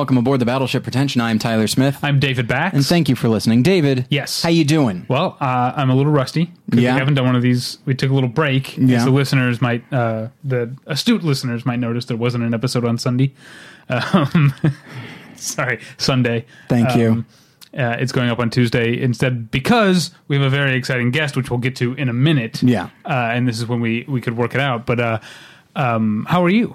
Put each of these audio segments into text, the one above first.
welcome aboard the Battleship Pretension. I'm Tyler Smith, I'm David Bax. and thank you for listening, David. Yes. how you doing? well, uh, I'm a little rusty because Yeah. we haven't done one of these. We took a little break. Yeah. the listeners might, uh, the astute listeners might notice there wasn't an episode on Sunday. Um, sorry, Sunday. Thank you. Um, Uh, it's going up on Tuesday instead because we have a very exciting guest, which we'll get to in a minute. Yeah. Uh, and this is when we, we could work it out. But uh, um, how are you?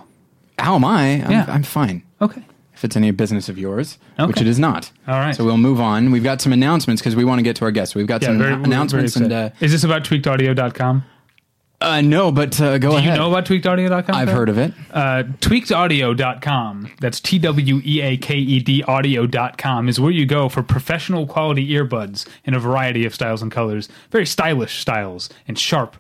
How am I? I'm, Yeah. I'm fine. Okay. If it's any business of yours, which it is not. All right. So we'll move on. We've got some announcements because we want to get to our guests. We've got Yeah, some very, announcements and uh, is this about tweakedaudio.com? uh, no, but uh, go ahead. Do ahead. you know about tweakedaudio.com? I've heard of it. uh, tweakedaudio.com that's t-w-e-a-k-e-d audio.com is where you go for professional quality earbuds in a variety of styles and colors very stylish styles and sharp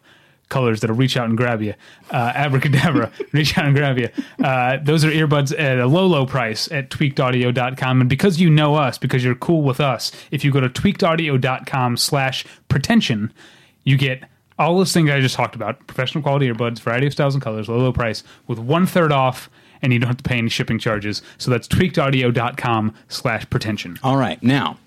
colors that'll reach out and grab you uh, abracadabra reach out and grab you uh, those are earbuds at a low low price at tweakedaudio.com and because you know us because you're cool with us if you go to tweakedaudio.com slash pretension you get all those things I just talked about professional quality earbuds, variety of styles and colors, low, low price, with one third off, and you don't have to pay any shipping charges. So that's tweakedaudio.com slash pretension. All right, now.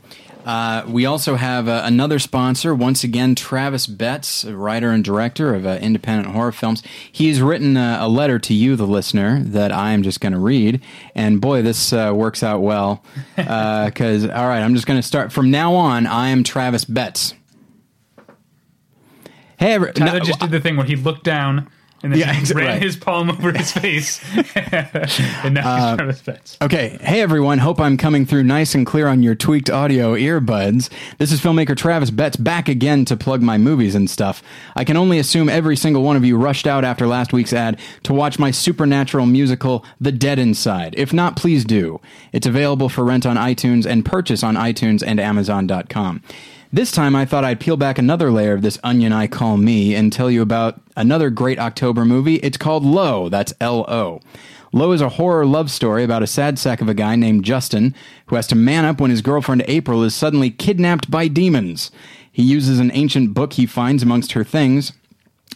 Uh, we also have uh, another sponsor, once again, Travis Betz, a writer and director of uh, independent horror films. He's written uh, a letter to you, the listener, that I am just going to read. And boy, this uh, works out well. Because, all right, I'm just going to start. From now on, I am Travis Betz. Hey, every- Tyler no, just did the thing where he looked down and then Yeah, he ex- ran right. his palm over his face. and now Uh, he's Travis Betz. Okay. Hey, everyone. Hope I'm coming through nice and clear on your tweaked audio earbuds. This is filmmaker Travis Betz back again to plug my movies and stuff. I can only assume every single one of you rushed out after last week's ad to watch my supernatural musical, The Dead Inside. If not, please do. It's available for rent on iTunes and purchase on iTunes and Amazon.com. This time I thought I'd peel back another layer of this onion I call me and tell you about another great October movie. It's called Lo. That's L O. Lo is a horror love story about a sad sack of a guy named Justin who has to man up when his girlfriend April is suddenly kidnapped by demons. He uses an ancient book he finds amongst her things.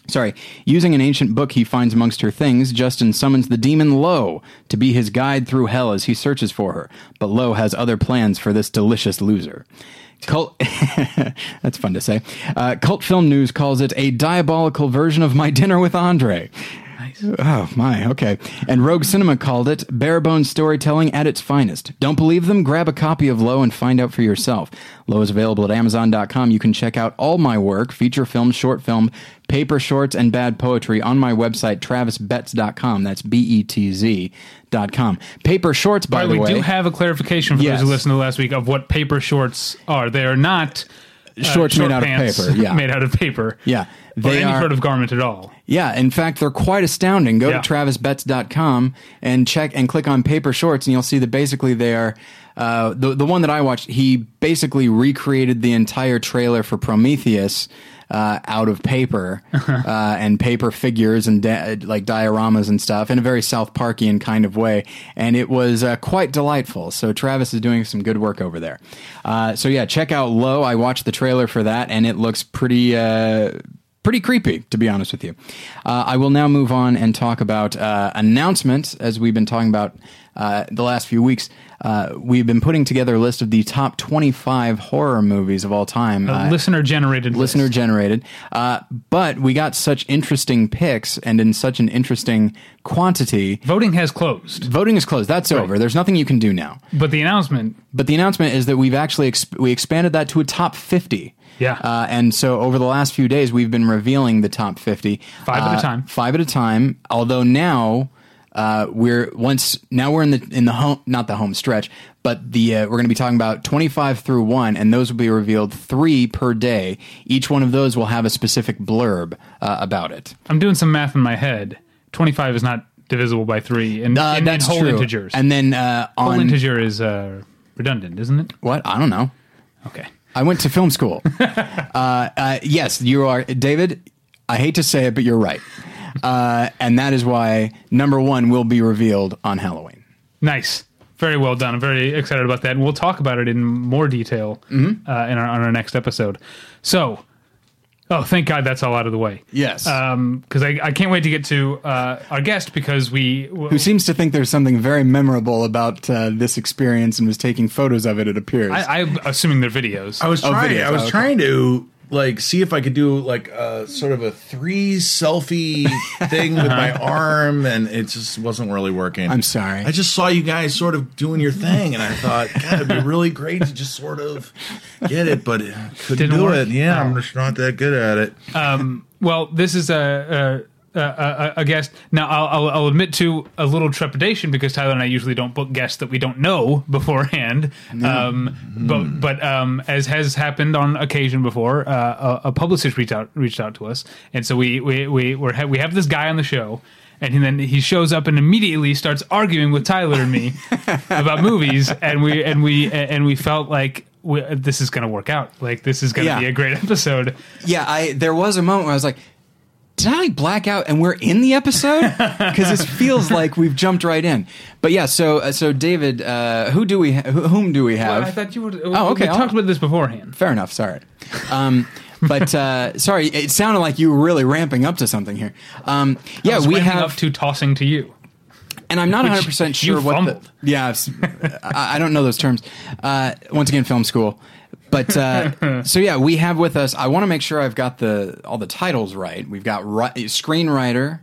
Sorry, using an ancient book he finds amongst her things, Justin summons the demon Lo to be his guide through hell as he searches for her. But Lo has other plans for this delicious loser. Cult, that's fun to say. Uh, Cult Film News calls it a diabolical version of My Dinner with Andre. Oh my, okay. And Rogue Cinema called it bare bones storytelling at its finest. Don't believe them? Grab a copy of Lo and find out for yourself. Lo is available at Amazon.com. You can check out all my work, feature film, short film, paper shorts, and bad poetry on my website, travisbetz.com. That's B E T Z dot com. Paper shorts, by By the way, we do have a clarification for Yes. those who listened to last week of what paper shorts are. They are not Shorts short made out of pants paper, yeah. made out of paper. yeah. Or any are, sort of garment at all. Yeah, in fact, they're quite astounding. Go Yeah. to travisbetz.com and check and click on paper shorts, and you'll see that basically they are. Uh, the the one that I watched, he basically recreated the entire trailer for Prometheus uh, out of paper uh, and paper figures and da- like dioramas and stuff in a very South Parkian kind of way, and it was uh, quite delightful. So Travis is doing some good work over there. Uh, so yeah, check out Lo. I watched the trailer for that, and it looks pretty. Uh, pretty creepy, to be honest with you. Uh, I will now move on and talk about uh, announcements, as we've been talking about uh, the last few weeks. Uh, we've been putting together a list of the top 25 horror movies of all time. Uh, listener generated. listener generated. Uh, but we got such interesting picks and in such an interesting quantity. Voting has closed, Voting is closed. That's over. There's nothing you can do now. but the announcement But the announcement is that we've actually exp- we expanded that to a top 50. Yeah. Uh, and so over the last few days, we've been revealing the top 50. Five at a Uh, time. Five at a time. Although now uh, we're once now we're in the in the home not the home stretch, but the uh, we're going to be talking about 25 through one, and those will be revealed three per day. Each one of those will have a specific blurb uh, about it. I'm doing some math in my head. 25 is not divisible by three, and, Uh, and, that's whole true. integers. And then uh, whole integer is uh, redundant, isn't it? what I don't know. Okay. I went to film school. uh, uh, yes, you are, David. I hate to say it, but you're right. Uh, and that is why number one will be revealed on Halloween. Nice. Very well done. I'm very excited about that, and we'll talk about it in more detail Mm-hmm. uh, in our, on our next episode. So, Oh, thank God that's all out of the way. Yes. Because I, I can't wait to get to uh, our guest because we. Who seems to think there's something very memorable about uh, this experience and was taking photos of it, it appears. I, I'm assuming they're videos. I was Oh, trying. videos. I was Oh, okay. trying to like see if I could do like a sort of a three selfie thing with my arm, and it just wasn't really working. I'm sorry. I just saw you guys sort of doing your thing, and I thought, God, it'd be really great to just sort of get it, but it couldn't Didn't do work? it. Yeah, I'm just not that good at it. Um, well, this is a. a a, a, a guest. Now, I'll, I'll, I'll admit to a little trepidation because Tyler and I usually don't book guests that we don't know beforehand. Um, but but um, as has happened on occasion before, uh, a, a publicist reached out reached out to us, and so we we we we're, ha- we have this guy on the show. And then he shows up and immediately starts arguing with Tyler and me about movies, and we and we and we felt like we, this is going to work out. Like this is going to Yeah. be a great episode. yeah, I there was a moment where I was like, did I black out and we're in the episode? Because this feels like we've jumped right in. But yeah, so uh, so David, uh, who do we ha- whom do we have? Well, I thought you would. Oh, okay, We I'll- talked about this beforehand. Fair enough. Sorry. Um, but uh, sorry, it sounded like you were really ramping up to something here. Um, yeah, I we have, up to tossing to you. and I'm not 100 percent you sure what. The, yeah, I, I don't know those terms. Uh, once again, film school. But uh, so yeah, we have with us. I want to make sure I've got the all the titles right. We've got ri- screenwriter,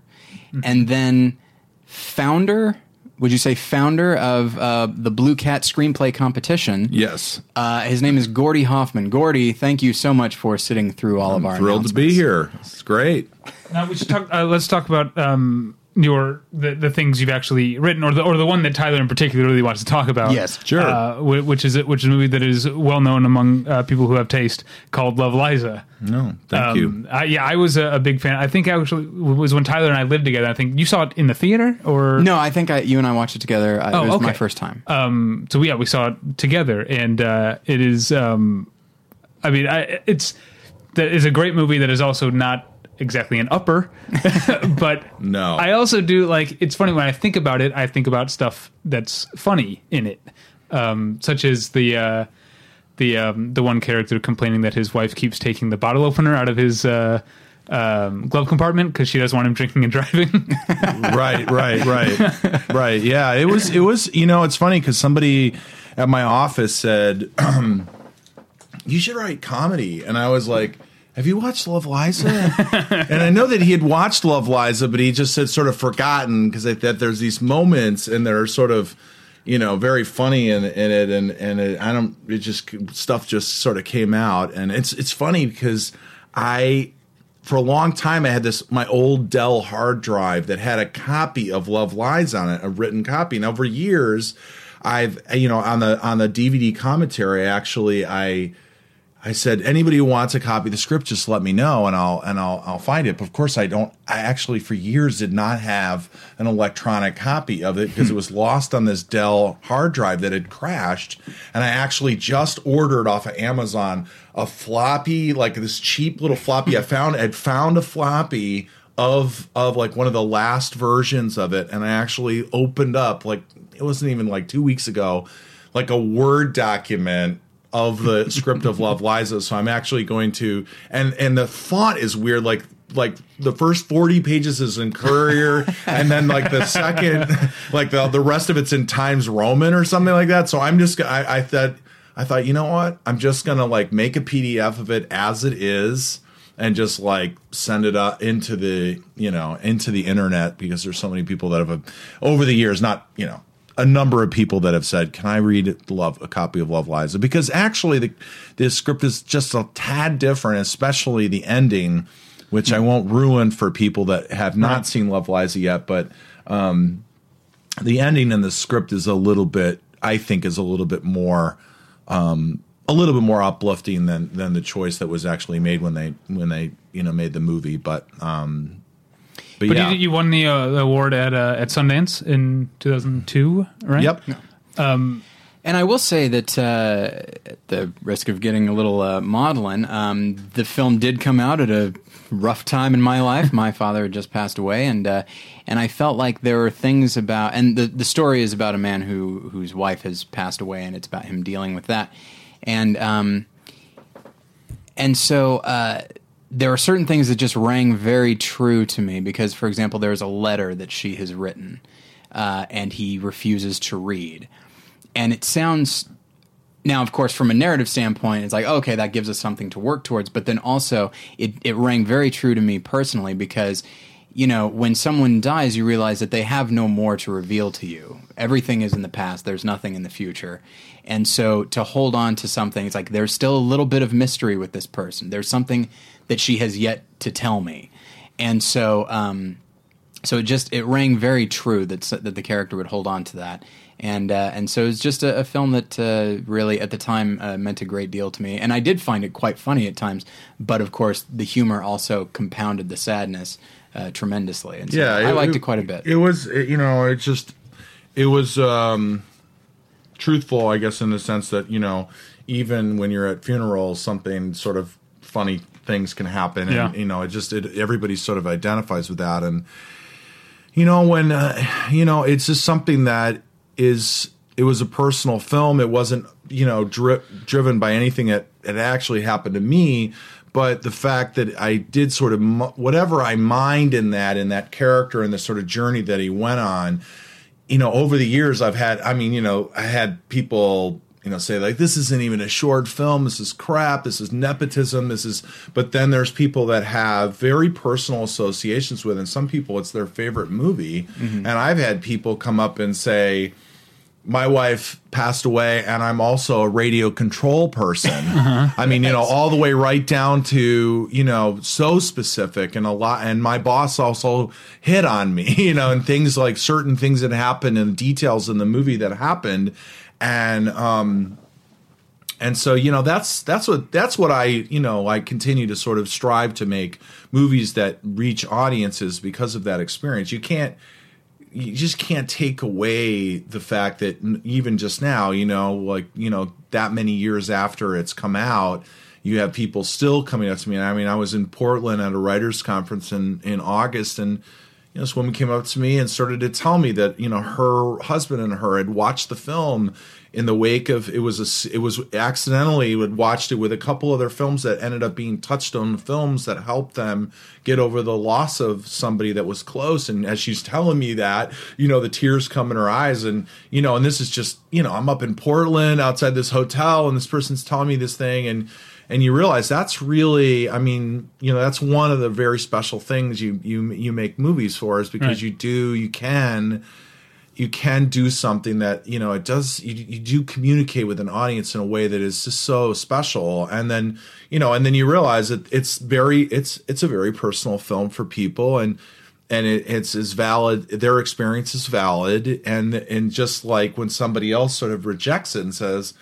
Mm-hmm. and then founder. Would you say founder of uh, the Blue Cat Screenplay Competition? Yes, Uh, his name is Gordy Hoffman. Gordy, thank you so much for sitting through all of our. thrilled to be here. It's great. Now we should talk. Uh, let's talk about um, your the, the things you've actually written, or the or the one that Tyler in particular really wants to talk about. Yes, sure. Uh, which is which is a movie that is well known among uh, people who have taste, called Love Liza. No, thank you. Um, I, yeah, I was a, a big fan. I think actually it was when Tyler and I lived together. I think you saw it in the theater, or No, I think I, you and I watched it together. Uh, Oh, it was my first time. um so yeah we saw it together and uh it is um i mean I, it's that is a great movie that is also not exactly an upper but No. i also do like it's funny when i think about it i think about stuff that's funny in it um such as the uh the um the one character complaining that his wife keeps taking the bottle opener out of his uh um, glove compartment because she doesn't want him drinking and driving. right, right, right, right. Yeah, it was. It was. You know, it's funny because somebody at my office said, "You should write comedy," and I was like. Have you watched Love Liza? and I know that he had watched Love Liza, but he just had sort of forgotten because that there's these moments and they're sort of, you know, very funny in, in it, and and it, I don't, it just stuff just sort of came out, and it's it's funny because I for a long time I had this my old Dell hard drive that had a copy of Love Liza on it, a written copy. And for years, I've you know on the on the DVD commentary, actually I I said anybody who wants a copy of the script, just let me know and I'll and I'll I'll find it. But of course, I don't. I actually for years did not have an electronic copy of it because it hmm. was lost on this Dell hard drive that had crashed. And I actually just ordered off of Amazon a floppy, like this cheap little floppy. I found had found a floppy of of like one of the last versions of it, and I actually opened up like it wasn't even like two weeks ago, like a Word document of the script of Love Liza. So I'm actually going to and and the font is weird, like like the first 40 pages is in Courier and then like the second like the the rest of it's in Times Roman or something like that. So I'm just I, I thought I thought, you know what? I'm just gonna like make a PDF of it as it is and just like send it up into the you know into the internet because there's so many people that have over the years not you know a number of people that have said, "Can I read Love a copy of Love Liza?" Because actually, the the script is just a tad different, especially the ending, which I won't ruin for people that have not seen Love Liza yet. But um, the ending in the script is a little bit, I think, is a little bit more. Um, a little bit more uplifting than than the choice that was actually made when they when they you know made the movie, but um, but, But yeah, you, you won the, uh, the award at uh, at Sundance in 2002, right? yep, And I will say that, uh, at the risk of getting a little uh, maudlin, um, the film did come out at a rough time in my life. my father had just passed away, and uh, and I felt like there were things about, and the the story is about a man who whose wife has passed away, and it's about him dealing with that, and um, and so uh, there are certain things that just rang very true to me because, for example, there's a letter that she has written uh, and he refuses to read. And it sounds now, of course, from a narrative standpoint, it's like, okay, that gives us something to work towards. But then also, it, it rang very true to me personally because, you know, when someone dies, you realize that they have no more to reveal to you. Everything is in the past, there's nothing in the future. And so to hold on to something, it's like there's still a little bit of mystery with this person. There's something that she has yet to tell me. And so, um, so it just it rang very true that that the character would hold on to that, and uh, and so it's just a, a, film that uh, really at the time uh, meant a great deal to me, and I did find it quite funny at times, but of course the humor also compounded the sadness uh, tremendously, and so yeah, I liked it, it quite a bit. It was you know it just it was um, truthful, I guess, in the sense that you know even when you're at funerals, something sort of funny things can happen, and Yeah. you know it just it, everybody sort of identifies with that, and you know when uh, you know it's just something that is it was a personal film. It wasn't you know dri- driven by anything that that actually happened to me. But the fact that I did sort of whatever I mined in that in that character and the sort of journey that he went on you know over the years I've had I mean you know I had people you know say like this isn't even a short film this is crap this is nepotism this is but then there's people that have very personal associations with and some people it's their favorite movie. Mm-hmm. And I've had people come up and say my wife passed away and I'm also a radio control person. Uh-huh. I mean, you know, all the way right down to, you know, so specific and a lot and my boss also hit on me, you know, and things like certain things that happened and details in the movie that happened and um and so you know that's that's what that's what I you know I continue to sort of strive to make movies that reach audiences because of that experience. You can't you just can't take away the fact that even just now, you know, like you know that many years after it's come out, you have people still coming up to me. And I mean, I was in Portland at a writers' conference in in August, and you know, this woman came up to me and started to tell me that you know her husband and her had watched the film in the wake of it was a, it was accidentally had watched it with a couple other films that ended up being touched on films that helped them get over the loss of somebody that was close. And as she's telling me that you know the tears come in her eyes and you know and this is just you know I'm up in Portland outside this hotel and this person's telling me this thing and and you realize that's really i mean you know that's one of the very special things you you you make movies for is because Right. you do you can you can do something that you know it does you, you do communicate with an audience in a way that is just so special and then you know and then you realize that it's very it's it's a very personal film for people and and it, it's as valid their experience is valid and and just like when somebody else sort of rejects it and says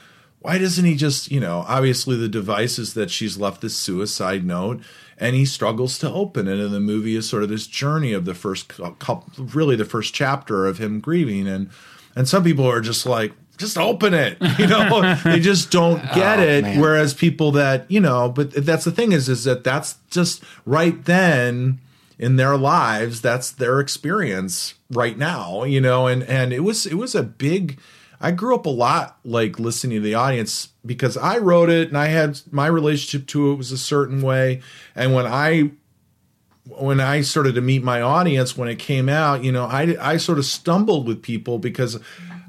why doesn't he just you know obviously the device is that she's left this suicide note and he struggles to open it. And the movie is sort of this journey of the first couple really the first chapter of him grieving. And and some people are just like just open it you know they just don't get Oh, it. man. whereas people that you know but that's the thing is is that that's just right then in their lives that's their experience right now you know and and it was it was a big I grew up a lot like listening to the audience because I wrote it and I had my relationship to it was a certain way. And when I when I started to meet my audience when it came out, you know, I I sort of stumbled with people because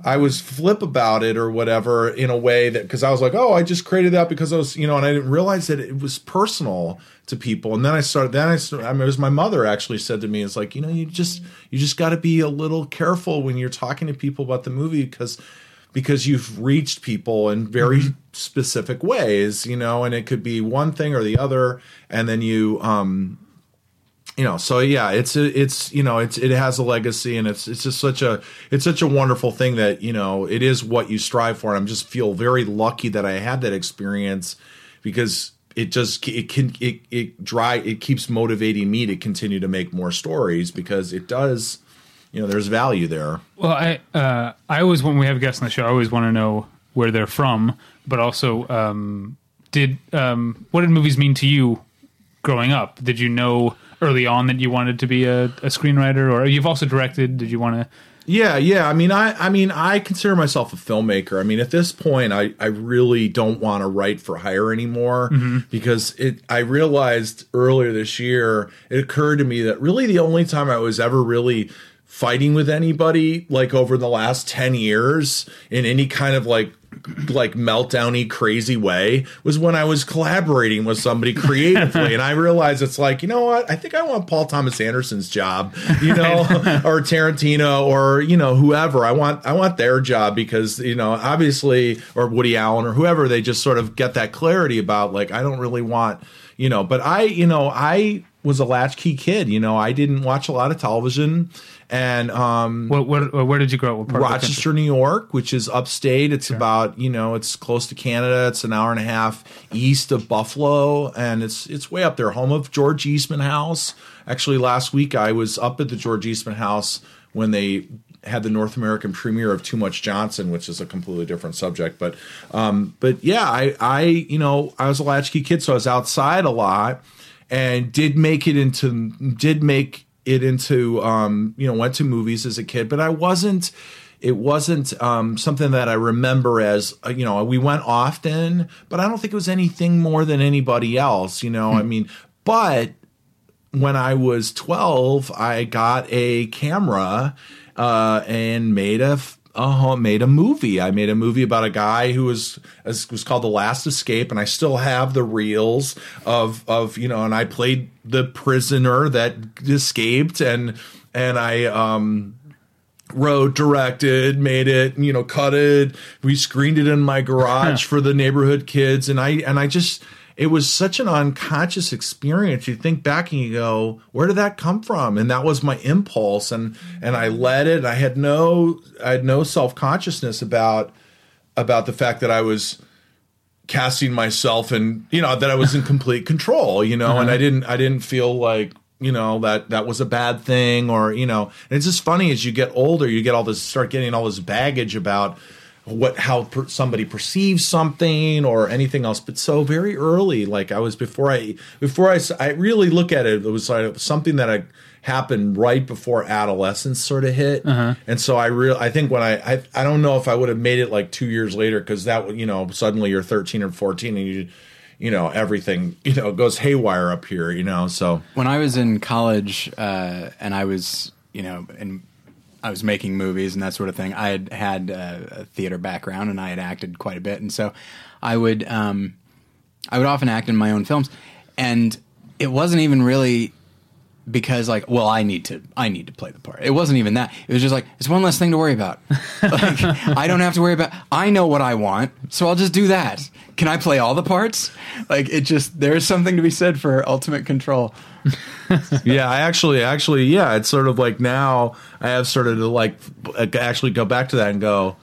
I was flip about it or whatever in a way that because I was like, oh, I just created that because I was, you know, and I didn't realize that it was personal to people. And then I started, then I, started, I mean, it was my mother actually said to me, it's like, you know, you just you just got to be a little careful when you're talking to people about the movie because because you've reached people in very specific ways, you know, and it could be one thing or the other, and then you um you know so yeah it's it's you know it's it has a legacy and it's it's just such a it's such a wonderful thing that you know it is what you strive for and i'm just feel very lucky that i had that experience because it just it can it it dry it keeps motivating me to continue to make more stories because it does you know there's value there Well, I uh, I always when we have guests on the show, I always want to know where they're from, but also um, did um, what did movies mean to you growing up? Did you know early on that you wanted to be a, a screenwriter, or you've also directed? Did you want to Yeah, yeah. I mean, I, I mean, I consider myself a filmmaker. I mean, at this point, I, I really don't want to write for hire anymore mm-hmm. because it. I realized earlier this year, it occurred to me that really the only time I was ever really fighting with anybody, like over the last ten years, in any kind of like like meltdowny crazy way was when I was collaborating with somebody creatively. And I realized it's like you know what? I think I want Paul Thomas Anderson's job you know or Tarantino or you know whoever. I want I want their job because you know obviously or Woody Allen or whoever they just sort of get that clarity about like I don't really want you know but I you know I was a latchkey kid you know. I didn't watch a lot of television and um What, what, where did you grow up? What part of the country? Rochester, New York, which is upstate. It's about you know it's close to Canada. It's an hour and a half east of Buffalo, and it's it's way up there. Home of George Eastman House. Actually, last week I was up at the George Eastman House when they had the North American premiere of Too Much Johnson, which is a completely different subject. But um, but yeah, I I you know I was a latchkey kid, so I was outside a lot and did make it into did make it into um, you know went to movies as a kid, but I wasn't. It wasn't um, something that I remember as uh, you know we went often, but I don't think it was anything more than anybody else. You know, I mean, but when I was 12, I got a camera uh, and made a f- uh, made a movie. I made a movie about a guy who was as was called The Last Escape, and I still have the reels of of you know, and I played the prisoner that escaped, and and I um wrote, directed, made it, you know, cut it. We screened it in my garage for the neighborhood kids, and I and I just it was such an unconscious experience. You think back and you go, where did that come from? And that was my impulse, and and I led it. I had no I had no self consciousness about about the fact that I was casting myself and you know that I was in complete control, you know, and I uh-huh. didn't I didn't feel like you know that that was a bad thing or you know and it's just funny as you get older you get all this start getting all this baggage about what how per, somebody perceives something or anything else but so very early like i was before i before i i really look at it it was like something that i happened right before adolescence sort of hit. And so i real i think when I, I i don't know if i would have made it like two years later because that you know suddenly you're 13 or 14 and you you know everything you know goes haywire up here you know so. When I was in college uh, and I was, you know, and I was making movies and that sort of thing, I had had uh, a theater background and I had acted quite a bit, and so I would, um, I would often act in my own films, and it wasn't even really because like well i need to i need to play the part. It wasn't even that. It was just like it's one less thing to worry about. Like i don't have to worry about i know what i want so i'll just do that. Can i play all the parts? Like it just there's something to be said for ultimate control yeah, I actually, actually, yeah, it's sort of like now I have started to like actually go back to that and go,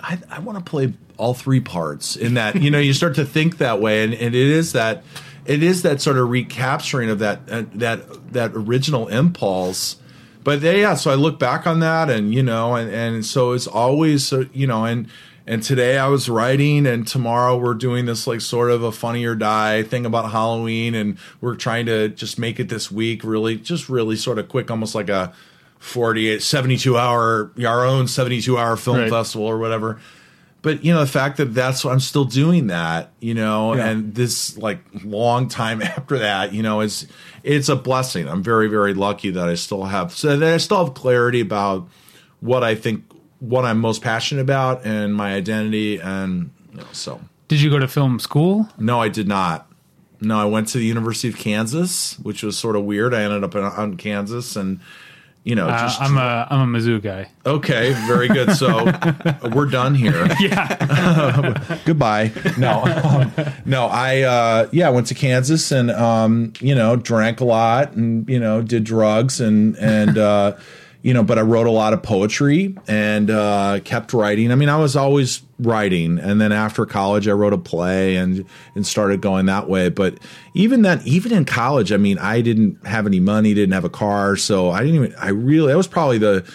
I, I want to play all three parts in that, you know, you start to think that way. And, and it is that, it is that sort of recapturing of that, uh, that, that original impulse. But yeah, so I look back on that and, you know, and, and so it's always, you know, and, and today I was writing, and tomorrow we're doing this like sort of a funny or die thing about Halloween, and we're trying to just make it this week really, just really sort of quick, almost like a 48, 72 hour, our own 72 hour film Right. festival or whatever. But you know the fact that that's I'm still doing that, you know, Yeah. and this like long time after that, you know, is it's a blessing. I'm very very lucky that I still have so that I still have clarity about what I think what I'm most passionate about and my identity and you know, so. Did you go to film school? no I did not. No I went to the University of Kansas which was sort of weird. I ended up in, on Kansas and you know Uh, I'm a I'm a Mizzou guy. okay very good. So we're done here. Yeah, goodbye. No um, no I uh yeah went to Kansas and um you know drank a lot and you know did drugs and and uh you know but I wrote a lot of poetry and uh kept writing. I mean I was always writing. And then after college I wrote a play and and started going that way. But even then even in college I mean I didn't have any money didn't have a car. So I didn't even I really that was probably the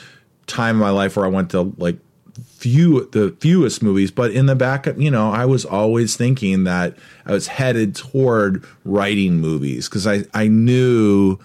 time in my life where I went to like few the fewest movies. But in the back you know i was always thinking that i was headed toward writing movies because i i knew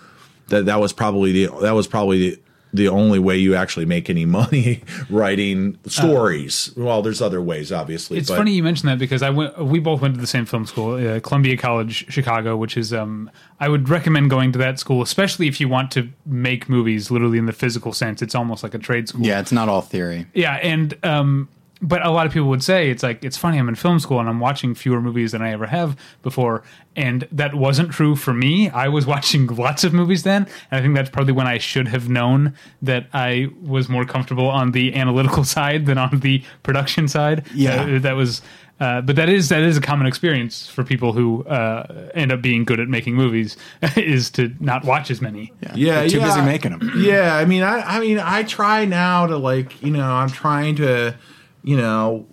that that was probably the that was probably the the only way you actually make any money writing stories. well, there's other ways, obviously. It's but funny you mentioned that because I went. We both went to the same film school, uh, Columbia College, Chicago, which is. Um, I would recommend going to that school, especially if you want to make movies, literally in the physical sense. It's almost like a trade school. Yeah, it's not all theory. Yeah, and um, but a lot of people would say it's like it's funny. I'm in film school and I'm watching fewer movies than I ever have before, and that wasn't true for me. I was watching lots of movies then, and I think that's probably when I should have known that I was more comfortable on the analytical side than on the production side. Yeah. Uh, that was. Uh, but that is that is a common experience for people who uh, end up being good at making movies is to not watch as many. Yeah, They're too yeah. busy making them. Yeah, I mean, I, I mean, I try now to like, you know, I'm trying to, you know,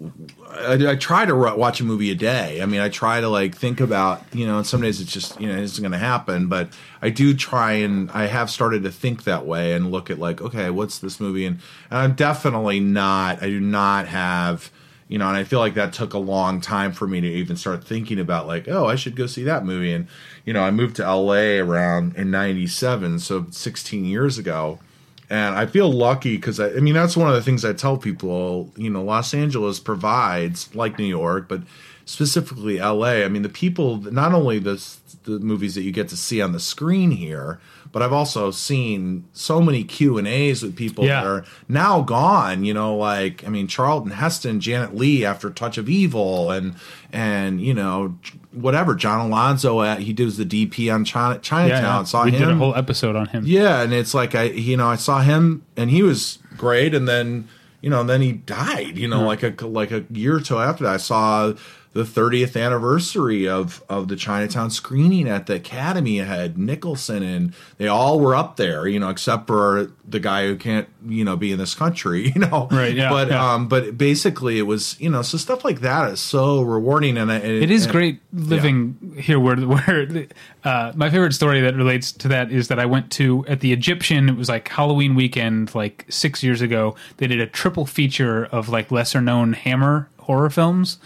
I, I try to watch a movie a day. I mean, I try to like think about, you know, and some days it's just, you know, it isn't going to happen. But I do try and I have started to think that way and look at like, okay, what's this movie? And, and I'm definitely not. I do not have. You know, and I feel like that took a long time for me to even start thinking about like, oh, I should go see that movie. And you know, I moved to LA around in '97, so 16 years ago, and I feel lucky because I, I mean that's one of the things I tell people. You know, Los Angeles provides like New York, but specifically LA. I mean, the people, not only the the movies that you get to see on the screen here, but I've also seen so many Q and A's with people Yeah. that are now gone. You know, like I mean, Charlton Heston, Janet Leigh after Touch of Evil, and and you know whatever John Alonzo. At, he does the DP on China, Chinatown. Saw we him. did a whole episode on him. Yeah, and it's like I, you know, I saw him and he was great, and then you know, and then he died. You know, hmm. like a like a year or two after that, I saw the 30th anniversary of of the Chinatown screening at the Academy. Had Nicholson, and they all were up there. You know, except for the guy who can't, you know, be in this country. You know, Right, yeah, But yeah. um, but basically, it was you know, so stuff like that is so rewarding, and, and It is and- great living here where where uh, my favorite story that relates to that is that I went to at the Egyptian it was like Halloween weekend like 6 years ago they did a triple feature of like lesser known Hammer horror films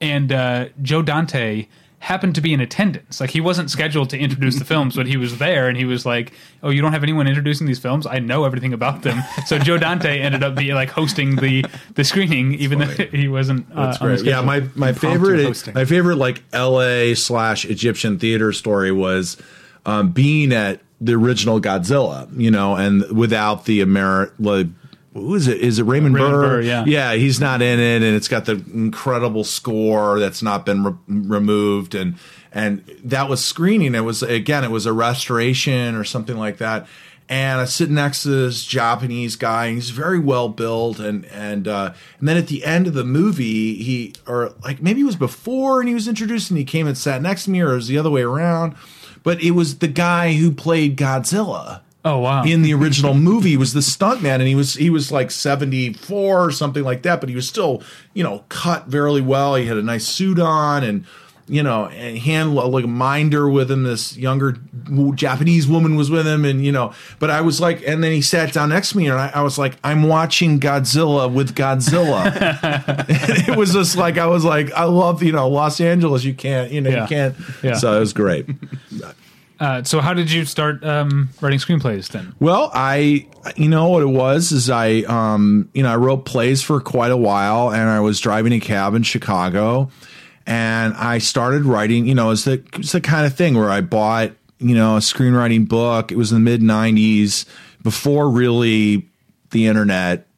and uh, Joe Dante happened to be in attendance like he wasn't scheduled to introduce the films but he was there and he was like oh you don't have anyone introducing these films I know everything about them so Joe Dante ended up being like hosting the the screening even though he wasn't uh, That's on the great. Yeah, my my favorite hosting. my favorite like L.A. slash Egyptian theater story was um, being at the original Godzilla. You know, and without the Ameri like. Who is it? Is it Raymond, Raymond Burr? Burr, yeah. yeah, he's not in it, and it's got the incredible score that's not been re- removed, and and that was screening. It was again, it was a restoration or something like that. And I sit next to this Japanese guy, and he's very well built, and and uh, and then at the end of the movie, he or like maybe it was before, and he was introduced, and he came and sat next to me, or it was the other way around, but it was the guy who played Godzilla oh wow. in the original movie. Was the stuntman and he was he was like 74 or something like that but he was still you know cut very well. He had a nice suit on and you know and hand like a minder with him. This younger japanese woman was with him and you know but i was like and then he sat down next to me and i, I was like i'm watching godzilla with godzilla. It was just like i was like i love you know los angeles. You can't you know Yeah. you can't. Yeah. so it was great Uh, so how did you start um, writing screenplays then? Well, I, you know what it was is I, um, you know, I wrote plays for quite a while, and I was driving a cab in Chicago, and I started writing. You know, it's the it's the kind of thing where I bought, you know, a screenwriting book. It was in the mid '90s, before really the internet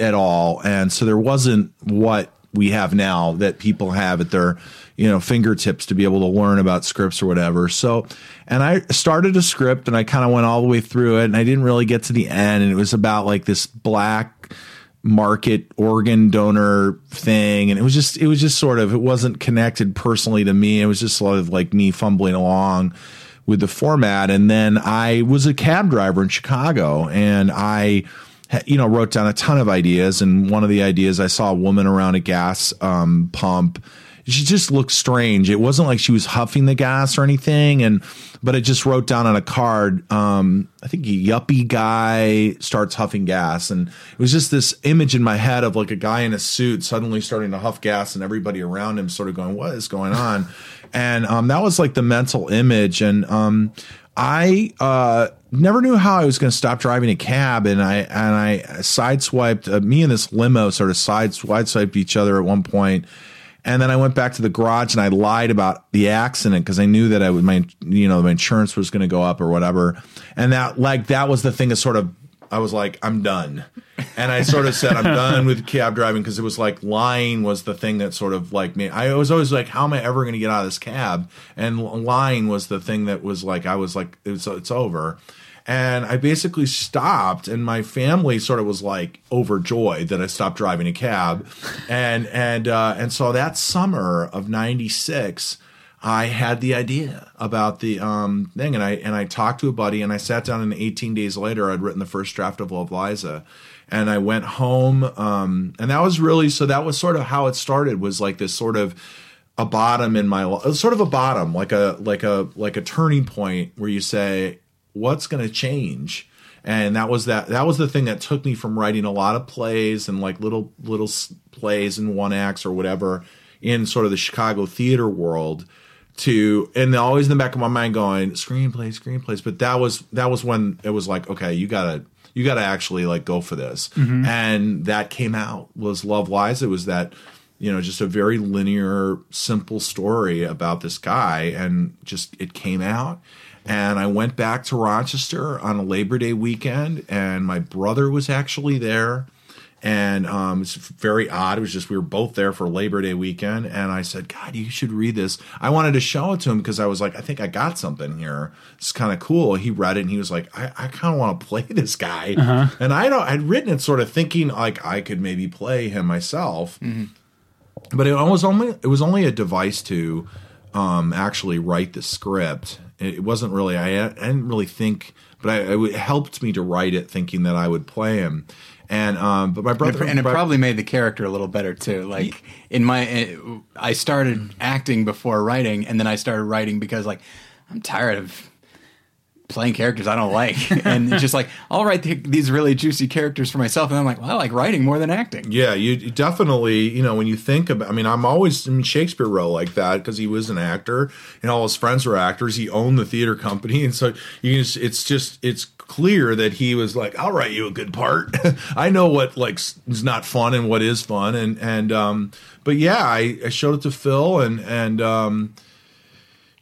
at all, and so there wasn't what we have now that people have at their you know fingertips to be able to learn about scripts or whatever so and i started a script and i kind of went all the way through it and i didn't really get to the end. And it was about like this black market organ donor thing. And it was just it was just sort of it wasn't connected personally to me. It was just sort of like me fumbling along with the format. And then i was a cab driver in chicago and i you know wrote down a ton of ideas. And one of the ideas i saw a woman around a gas um, pump she just looked strange. It wasn't like she was huffing the gas or anything and but it just wrote down on a card um, i think a yuppie guy starts huffing gas and it was just this image in my head of like a guy in a suit suddenly starting to huff gas and everybody around him sort of going what is going on? And um, that was like the mental image and um, i uh, never knew how I was going to stop driving a cab, and I and I sideswiped uh, me and this limo sort of sideswiped each other at one point, and then I went back to the garage and I lied about the accident because I knew that I would my you know my insurance was going to go up or whatever, and that like that was the thing that sort of I was like I'm done, and I sort of said I'm done with cab driving because it was like lying was the thing that sort of like me. I was always like, how am I ever going to get out of this cab? And lying was the thing that was like I was like it's it's over and I basically stopped, and my family sort of was like overjoyed that I stopped driving a cab, and and uh, and so that summer of '96. I had the idea about the um, thing, and I and I talked to a buddy, and I sat down, and 18 days later, I'd written the first draft of Love Liza, and I went home, um, and that was really so. That was sort of how it started. Was like this sort of a bottom in my sort of a bottom, like a like a like a turning point where you say, what's going to change? And that was that that was the thing that took me from writing a lot of plays and like little little plays and one acts or whatever in sort of the Chicago theater world to and always in the back of my mind going screenplays screenplays. But that was that was when it was like okay you gotta you gotta actually like go for this. Mm-hmm. and that came out was Love Liza. It was that you know just a very linear simple story about this guy and just it came out and I went back to Rochester on a Labor Day weekend, and my brother was actually there. And um, it's very odd. It was just we were both there for Labor Day weekend, and I said, "God, you should read this." I wanted to show it to him because I was like, "I think I got something here. It's kind of cool." He read it, and he was like, "I, I kind of want to play this guy." Uh-huh. And I don't. I'd written it sort of thinking like I could maybe play him myself, mm-hmm. but it was only it was only a device to um, actually write the script it wasn't really I, I didn't really think, but I, it helped me to write it thinking that I would play him. And um, but my brother and it, and it probably made the character a little better too. Like in my, I started acting before writing, and then I started writing because like I'm tired of playing characters I don't like, and just like I'll write the, these really juicy characters for myself, and I'm like, well, I like writing more than acting. Yeah, you, you definitely, you know, when you think about, I mean, I'm always I mean, Shakespeare wrote like that because he was an actor, and all his friends were actors. He owned the theater company, and so you just, it's just it's clear that he was like, I'll write you a good part. I know what like is not fun and what is fun, and and um, but yeah, I, I showed it to Phil, and and um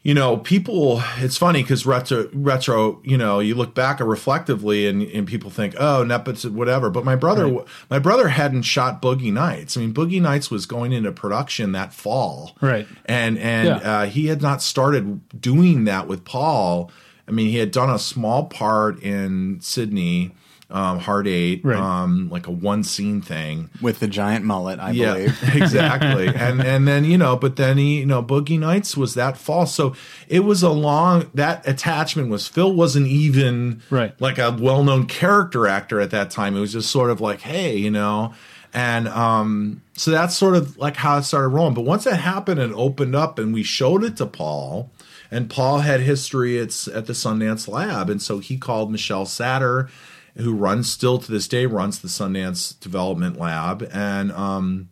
you know, people, it's funny because retro, retro, you know, you look back reflectively and, and people think, oh, nepotism, whatever. But my brother, right. my brother hadn't shot Boogie Nights. I mean, Boogie Nights was going into production that fall. Right. And, and, yeah. uh, he had not started doing that with Paul. I mean, he had done a small part in Sydney um, Hard Eight, right. um, like a one scene thing with the giant mullet. I yeah, believe exactly. and and then you know, but then he, you know, Boogie Nights was that fall, so it was a long. That attachment was Phil wasn't even right like a well known character actor at that time. It was just sort of like, hey, you know. And um, so that's sort of like how it started rolling. But once that happened and opened up, and we showed it to Paul, and Paul had history at, at the Sundance Lab, and so he called Michelle Satter who runs still to this day runs the Sundance Development Lab, and um,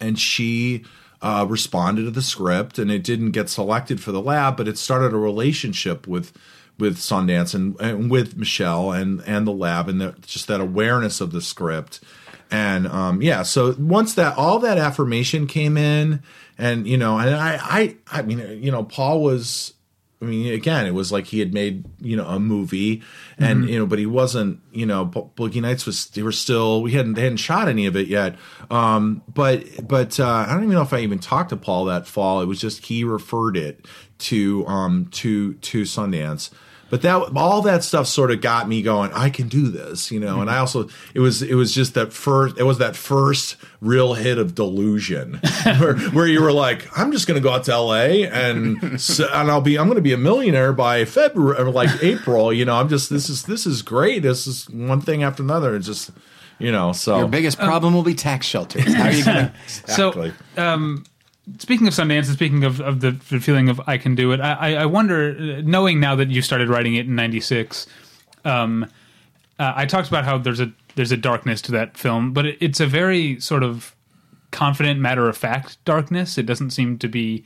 and she uh, responded to the script, and it didn't get selected for the lab, but it started a relationship with with Sundance and, and with Michelle and and the lab, and the, just that awareness of the script, and um, yeah. So once that all that affirmation came in, and you know, and I I I mean, you know, Paul was I mean, again, it was like he had made you know a movie, and mm-hmm. you know, but he wasn't. You know, Boogie Nights was they were still we hadn't they hadn't shot any of it yet. Um, but but uh, I don't even know if I even talked to Paul that fall. It was just he referred it to um to to Sundance but that all that stuff sort of got me going i can do this you know mm-hmm. and i also it was it was just that first it was that first real hit of delusion where, where you were like i'm just going to go out to la and and i'll be i'm going to be a millionaire by february or like april you know i'm just this is this is great this is one thing after another it's just you know so your biggest problem will be tax shelters how are you going to exactly. so um speaking of Sundance and speaking of, of the, feeling of I can do it, I, I wonder, knowing now that you started writing it in '96, um, uh, I talked about how there's a there's a darkness to that film, but it, it's a very sort of confident, matter of fact darkness. It doesn't seem to be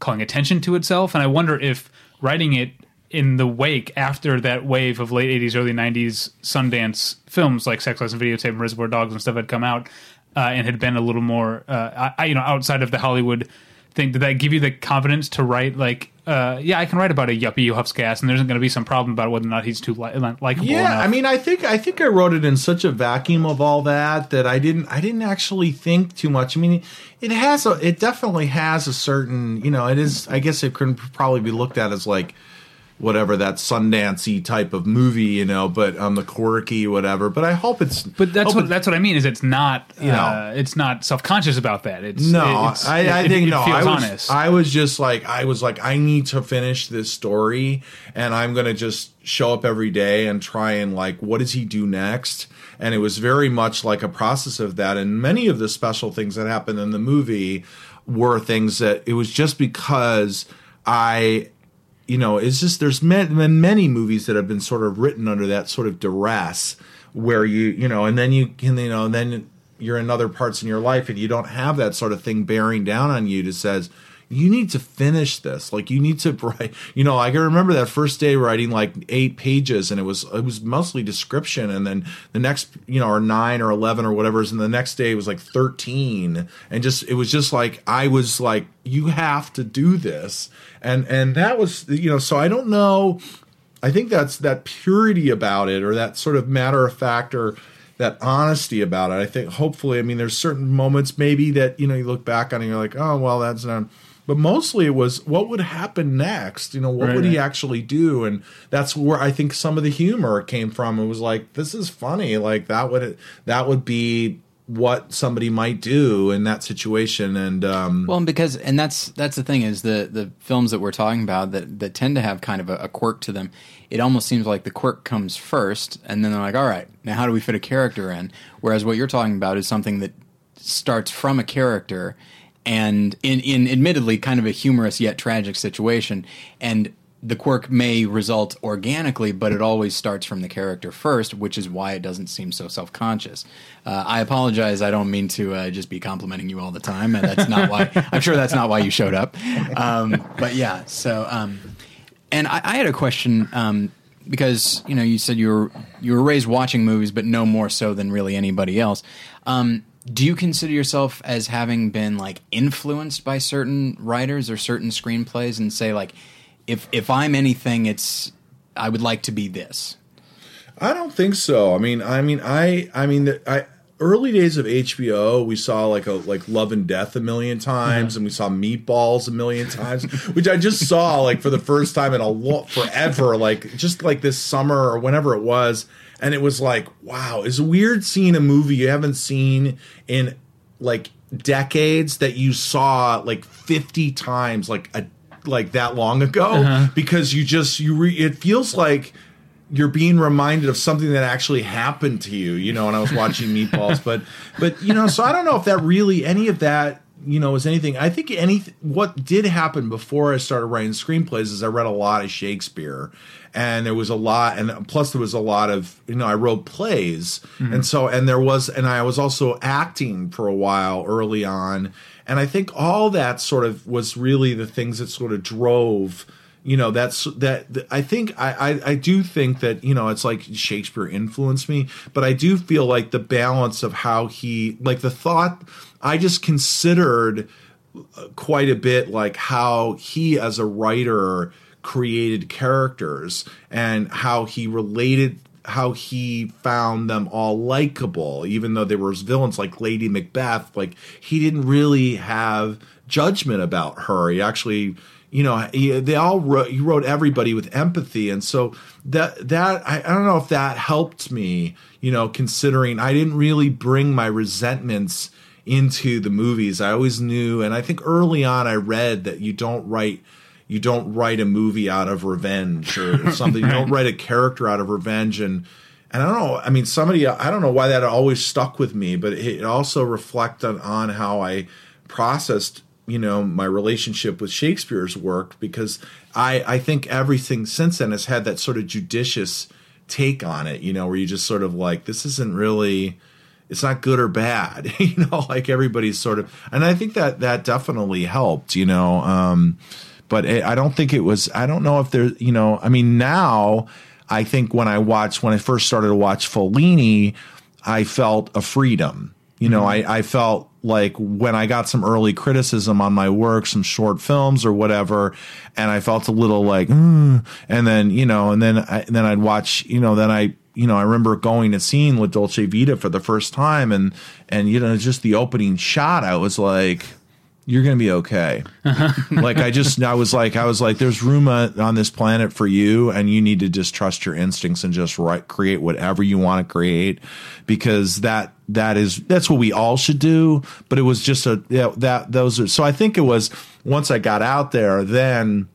calling attention to itself, and I wonder if writing it in the wake after that wave of late 80s early 90s sundance films like sex lies and videotape and reservoir dogs and stuff had come out uh, and had been a little more uh, I, you know outside of the hollywood thing did that give you the confidence to write like uh, yeah i can write about a yuppie who huffs gas and there isn't going to be some problem about whether or not he's too li- likable Yeah, enough. I mean, I think I think I wrote it in such a vacuum of all that that I didn't I didn't actually think too much. I mean, it has a it definitely has a certain you know it is I guess it could probably be looked at as like whatever that Sundancey type of movie, you know, but um the quirky whatever. But I hope it's But that's what that's what I mean. Is it's not No. uh, it's not self conscious about that. It's No, it's, I, it- I it- think it no. feels I was, honest. I was just like, I was like, I need to finish this story, and I'm gonna just show up every day and try and like, what does he do next? And it was very much like a process of that. And many of the special things that happened in the movie were things that it was just because I you know, it's just there's many movies that have been sort of written under that sort of duress where you you know, and then you can you know, and then you're in other parts in your life and you don't have that sort of thing bearing down on you that says you need to finish this. Like you need to write. You know, I can remember that first day writing like eight pages, and it was it was mostly description, and then the next you know or nine or eleven or whatever, and the next day it was like thirteen, and just it was just like I was like you have to do this, and and that was you know so I don't know. I think that's that purity about it, or that sort of matter of fact, or that honesty about it. I think hopefully, I mean, there's certain moments maybe that you know you look back on and you're like, oh well, that's not. But mostly it was what would happen next. You know, what Right, would he actually do? And that's where I think some of the humor came from. It was like this is funny. Like that would that would be what somebody might do in that situation. And um, Well, and because and that's that's the thing is the the films that we're talking about that that tend to have kind of a, a quirk to them. It almost seems like the quirk comes first, and then they're like, "All right, now how do we fit a character in?" Whereas what you're talking about is something that starts from a character, and in in admittedly kind of a humorous yet tragic situation, and the quirk may result organically, but it always starts from the character first, which is why it doesn't seem so self conscious. Uh, I apologize. I don't mean to uh, just be complimenting you all the time. and That's not why. I'm sure that's not why you showed up. Um, but yeah. So, um, and I, I had a question um, because you know you said you were you were raised watching movies, but no more so than really anybody else. Do you consider yourself as having been like influenced by certain writers or certain screenplays, and say like, if if I'm anything, it's I would like to be this. I don't think so. I mean, I mean, I, I mean, the, I early days of HBO, we saw like a like Love and Death a million times, uh-huh. and we saw Meatballs a million times, which I just saw like for the first time in a lo- forever, like just like this summer or whenever it was, and it was like, wow, it's weird seeing a movie you haven't seen in like decades that you saw like 50 times like a like that long ago uh-huh. because you just you re, it feels like you're being reminded of something that actually happened to you you know when i was watching meatballs. But but you know so i don't know if that really any of that you know is anything i think any what did happen before i started writing screenplays is i read a lot of shakespeare and there was a lot and plus there was a lot of you know i wrote plays. Mm-hmm. And so and there was and i was also acting for a while early on. And i think all that sort of was really the things that sort of drove you know that's that i think I, I i do think that you know it's like shakespeare influenced me but i do feel like the balance of how he like the thought i just considered uh, quite a bit like how he as a writer created characters and how he related how he found them all likable even though there was villains like lady macbeth like he didn't really have judgment about her. He actually you know they all wrote he wrote everybody with empathy and so that that I, I don't know if that helped me you know considering i didn't really bring my resentments into the movies i always knew and i think early on i read that you don't write you don't write a movie out of revenge or something you don't write a character out of revenge and and I don't know. I mean, somebody. I don't know why that always stuck with me, but it also reflected on how I processed, you know, my relationship with Shakespeare's work because I I think everything since then has had that sort of judicious take on it. You know, where you just sort of like this isn't really. It's not good or bad, you know. Like everybody's sort of, and I think that that definitely helped, you know. Um, but it, I don't think it was. I don't know if there. You know, I mean, now I think when I watched when I first started to watch Fellini, I felt a freedom. You know, I, I felt like when I got some early criticism on my work, some short films or whatever, and I felt a little like, mm, and then you know, and then I, and then I'd watch, you know, then I you know, I remember going and seeing La Dolce Vita for the first time, and and you know, just the opening shot, I was like, "You're gonna be okay." Uh-huh. like I just, I was like, I was like, "There's room on this planet for you, and you need to just trust your instincts and just write, create whatever you want to create, because that that is that's what we all should do." But it was just a yeah, that those are so. I think it was once I got out there, then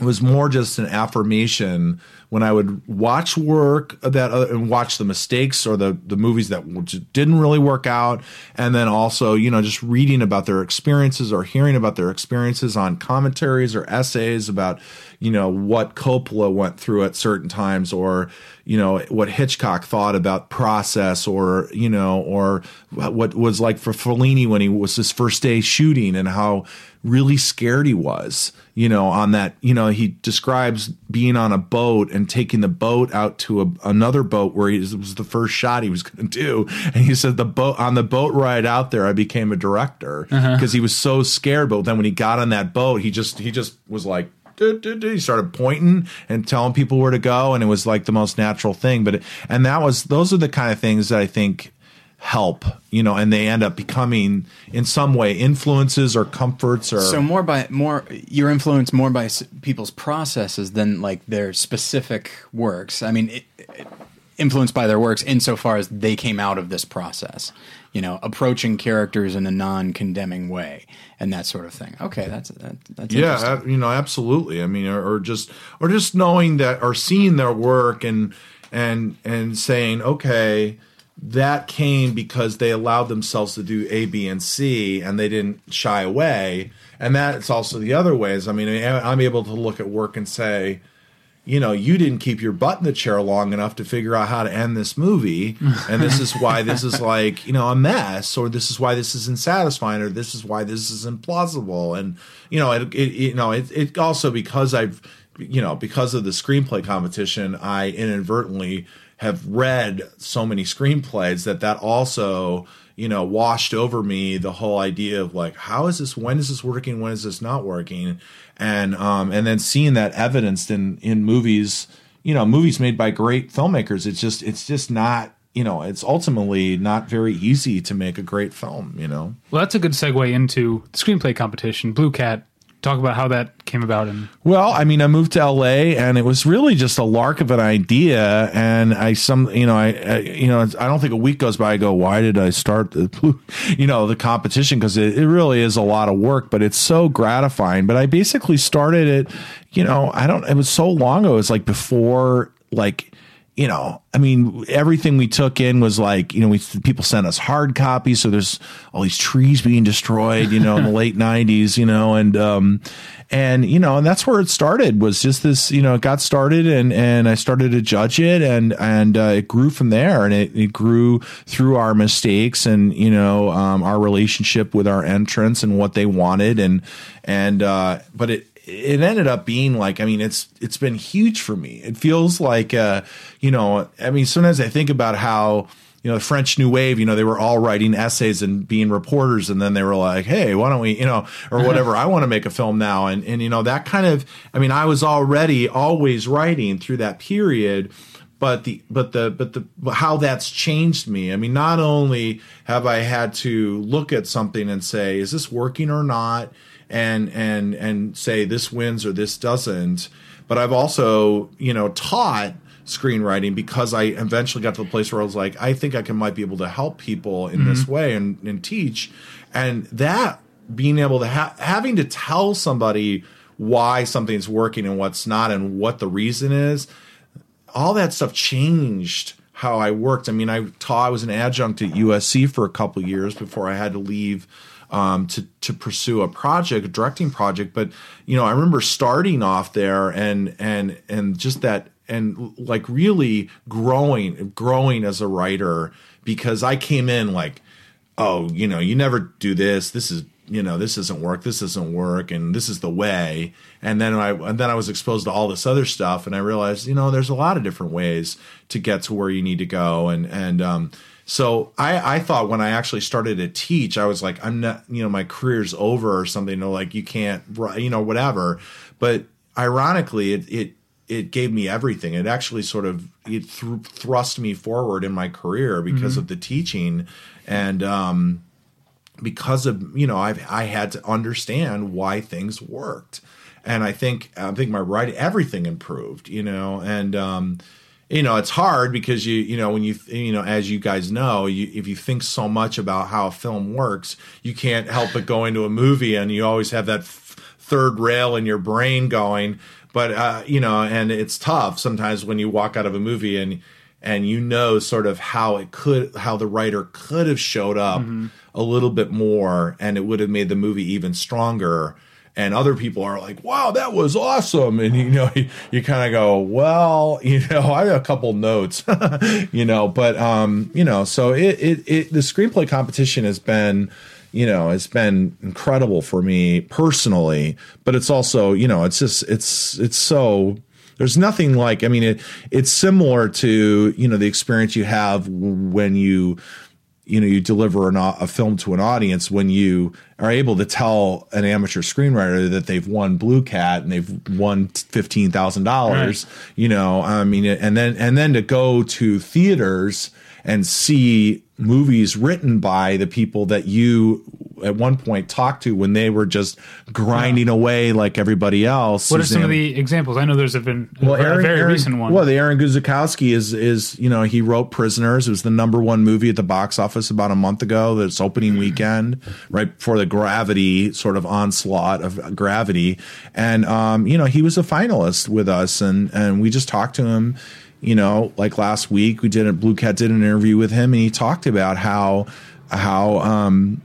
it was more just an affirmation when I would watch work that uh, and watch the mistakes or the the movies that didn't really work out, and then also you know just reading about their experiences or hearing about their experiences on commentaries or essays about you know what Coppola went through at certain times or you know what Hitchcock thought about process or you know or what was like for Fellini when he was his first day shooting and how really scared he was you know on that you know he describes being on a boat and taking the boat out to a, another boat where he, it was the first shot he was going to do and he said the boat on the boat ride out there I became a director because uh-huh. he was so scared but then when he got on that boat he just he just was like he started pointing and telling people where to go and it was like the most natural thing but and that was those are the kind of things that i think help you know and they end up becoming in some way influences or comforts or so more by more you're influenced more by people's processes than like their specific works. I mean it, it, influenced by their works insofar as they came out of this process you know approaching characters in a non-condemning way and that sort of thing okay that's that, that's yeah you know absolutely i mean or, or just or just knowing that or seeing their work and and and saying okay that came because they allowed themselves to do A, B, and C, and they didn't shy away. And that's also the other ways. I mean, I'm able to look at work and say, you know, you didn't keep your butt in the chair long enough to figure out how to end this movie, and this is why this is like, you know, a mess, or this is why this is unsatisfying, or this is why this is implausible, and you know, it, it you know, it, it also because I've, you know, because of the screenplay competition, I inadvertently have read so many screenplays that that also you know washed over me the whole idea of like how is this when is this working when is this not working? And um and then seeing that evidenced in in movies you know movies made by great filmmakers it's just it's just not you know it's ultimately not very easy to make a great film you know? Well that's a good segue into the screenplay competition. Blue cat talk about how that came about and well i mean i moved to la and it was really just a lark of an idea and i some you know i, I you know i don't think a week goes by i go why did i start the you know the competition? Because it, it really is a lot of work but it's so gratifying. But i basically started it you know i don't it was so long ago it was like before like you know, I mean, everything we took in was like, you know, we people sent us hard copies, so there's all these trees being destroyed, you know, in the late '90s, you know, and um, and you know, and that's where it started. Was just this, you know, it got started, and and I started to judge it, and and uh, it grew from there, and it, it grew through our mistakes, and you know, um, our relationship with our entrants and what they wanted, and and uh, but it it ended up being like I mean it's it's been huge for me. It feels like uh, you know I mean sometimes I think about how you know the French New Wave you know they were all writing essays and being reporters and then they were like hey why don't we you know or whatever I want to make a film now and and you know that kind of I mean I was already always writing through that period but the but the but the how that's changed me. I mean not only have i had to look at something and say is this working or not and and and say this wins or this doesn't. But I've also you know taught screenwriting because I eventually got to the place where I was like, I think I can might be able to help people in mm-hmm. this way and, and teach, and that being able to ha- having to tell somebody why something's working and what's not and what the reason is, all that stuff changed how I worked. I mean, I taught I was an adjunct at USC for a couple years before I had to leave um, to to pursue a project, a directing project. But you know, I remember starting off there and and and just that and like really growing growing as a writer because I came in like oh, you know, you never do this. This is you know this doesn't work this doesn't work and this is the way and then i and then i was exposed to all this other stuff and i realized you know there's a lot of different ways to get to where you need to go and and um so I, I thought when I actually started to teach, I was like, I'm not, you know, my career's over or something. You know, like you can't, you know, whatever. But ironically, it it it gave me everything. It actually sort of it th- thrust me forward in my career because mm-hmm. of the teaching, and um, because of you know I I had to understand why things worked, and I think I think my writing everything improved. You know, and um, you know it's hard because you you know when you you know as you guys know you, if you think so much about how a film works you can't help but go into a movie and you always have that f- third rail in your brain going but uh, you know and it's tough sometimes when you walk out of a movie and and you know sort of how it could how the writer could have showed up mm-hmm. a little bit more and it would have made the movie even stronger and other people are like, "Wow, that was awesome," and you know, you, you kind of go, "Well, you know, I have a couple notes, you know," but um, you know, so it, it it the screenplay competition has been you know it's been incredible for me personally but it's also you know it's just it's it's so there's nothing like i mean it it's similar to you know the experience you have when you you know you deliver an, a film to an audience when you are able to tell an amateur screenwriter that they've won Blue Cat and they've won fifteen thousand right. dollars. You know, I mean, and then and then to go to theaters and see movies written by the people that you at one point talked to when they were just grinding yeah. away like everybody else. What Suzanne. are some of the examples? I know there's been well, a, Aaron, a very Aaron, recent one. Well, the Aaron Guzikowski is is you know he wrote Prisoners. It was the number one movie at the box office about a month ago. That's opening weekend, right before the Gravity sort of onslaught of Gravity, and um, you know he was a finalist with us, and and we just talked to him you know, like last week we did a Blue Cat did an interview with him and he talked about how how um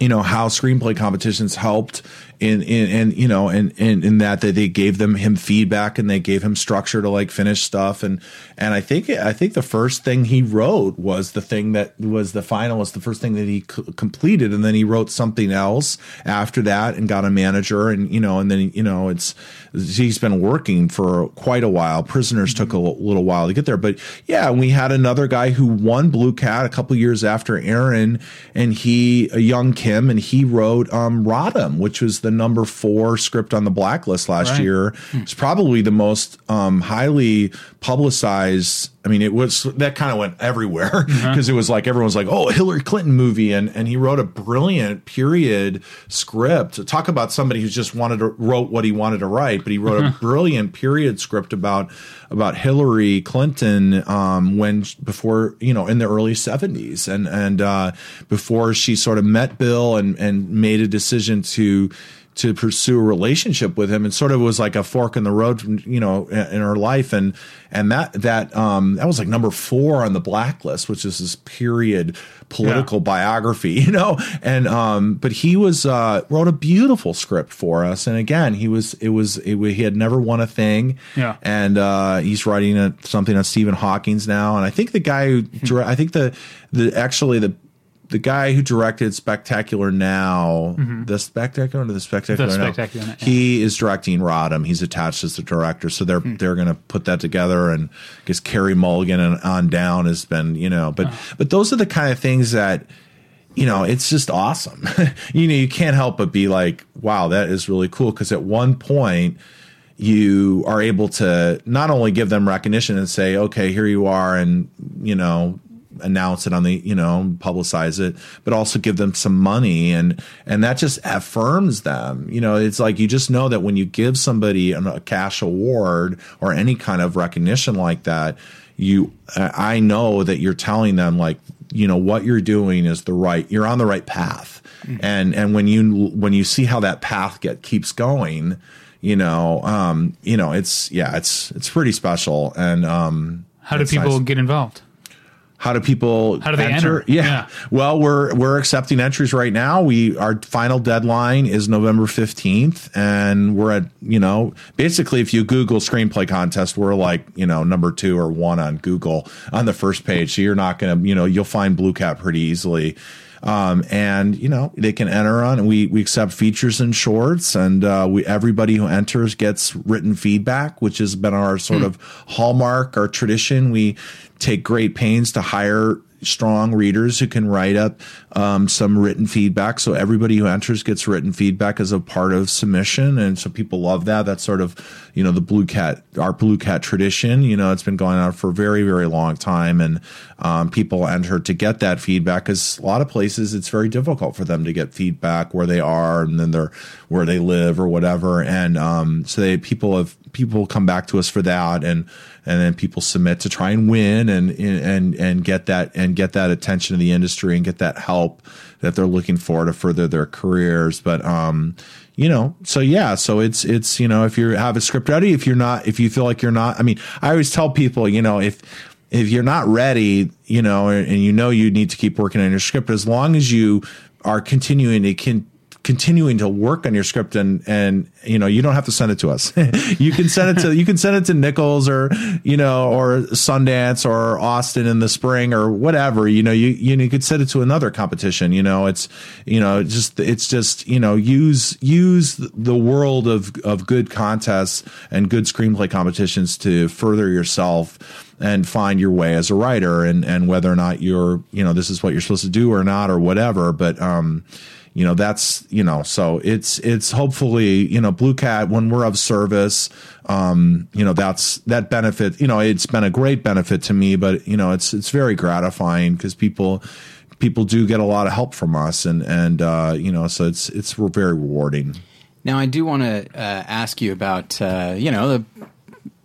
you know how screenplay competitions helped in in and you know and in, in, in that that they gave them him feedback and they gave him structure to like finish stuff. And and I think I think the first thing he wrote was the thing that was the finalist the first thing that he c- completed. And then he wrote something else after that and got a manager and you know and then you know it's he's been working for quite a while. Prisoners mm-hmm. took a little while to get there. But yeah we had another guy who won blue cat a couple years after aaron and he a young kim and he wrote um rodham which was the number four script on the blacklist last right. year. Hmm. It's probably the most um, highly publicized. I mean, it was that kind of went everywhere because uh-huh. it was like everyone's like, "Oh, Hillary Clinton movie," and and he wrote a brilliant period script. Talk about somebody who's just wanted to wrote what he wanted to write, but he wrote uh-huh. a brilliant period script about about Hillary Clinton um, when before you know in the early seventies and and uh, before she sort of met Bill and and made a decision to to pursue a relationship with him and sort of was like a fork in the road you know in her life. And and that that um that was like number four on the blacklist which is this period political yeah. biography you know? And um but he was uh wrote a beautiful script for us. And again he was it was it, he had never won a thing. Yeah. And uh he's writing a, something on Stephen Hawking's now. And I think the guy who hmm. I think the the actually the the guy who directed Spectacular Now, mm-hmm. the Spectacular the Spectacular, the Spectacular Now, he is directing Rodham. He's attached as the director, so they're mm. they're going to put that together. And I guess Carey Mulligan and on down has been, you know, but oh. but those are the kind of things that you know, it's just awesome. you know, you can't help but be like, wow, that is really cool. Because at one point, you are able to not only give them recognition and say, okay, here you are, and you know, announce it on the you know publicize it but also give them some money. And and that just affirms them. You know it's like you just know that when you give somebody a cash award or any kind of recognition like that you i know that you're telling them like you know what you're doing is the right you're on the right path. Mm-hmm. and and when you when you see how that path get keeps going you know um you know it's yeah it's it's pretty special. And um how do people nice. get involved how do people how do they enter? enter? Yeah. yeah. Well, we're we're accepting entries right now. We our final deadline is November 15th and we're at, you know, basically if you Google screenplay contest, we're like, you know, number 2 or 1 on Google on the first page. So you're not going to, you know, you'll find Blue Cat pretty easily. Um, and you know they can enter on, and we we accept features and shorts, and uh, we everybody who enters gets written feedback, which has been our sort of hallmark, our tradition. We take great pains to hire strong readers who can write up um, some written feedback. So everybody who enters gets written feedback as a part of submission, and so people love that. That's sort of you know the blue cat, our blue cat tradition. You know, it's been going on for a very very long time, and um, people enter to get that feedback because a lot of places it's very difficult for them to get feedback where they are and then they're where they live or whatever, and um, so they people have people come back to us for that and and then people submit to try and win and and and get that and get that attention in the industry and get that help that they're looking for to further their careers. But um you know so yeah so it's it's you know if you have a script ready if you're not if you feel like you're not i mean i always tell people you know if if you're not ready you know and, and you know you need to keep working on your script as long as you are continuing to can continuing to work on your script and and you know you don't have to send it to us. You can send it to you can send it to Nicholls or you know or sundance or austin in the spring or whatever. You know you you, you could send it to another competition. You know it's you know just it's just you know use use the world of of good contests and good screenplay competitions to further yourself and find your way as a writer and and whether or not you're you know this is what you're supposed to do or not or whatever. But um you know that's you know so it's it's hopefully you know blue cat when we're of service um you know that's that benefit you know it's been a great benefit to me but you know it's it's very gratifying because people people do get a lot of help from us and and uh you know so it's it's very rewarding. Now i do want to uh, ask you about uh, you know the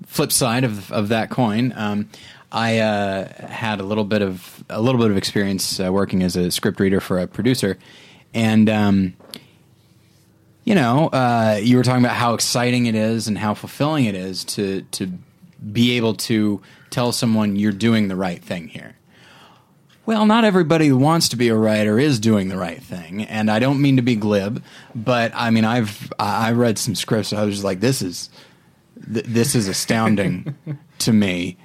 flip side of of that coin. Um I uh, had a little bit of a little bit of experience uh, working as a script reader for a producer, and um, you know, uh, you were talking about how exciting it is and how fulfilling it is to to be able to tell someone you're doing the right thing here. Well, not everybody who wants to be a writer is doing the right thing, and I don't mean to be glib, but I mean I've I read some scripts. I was just like, this is th- this is astounding to me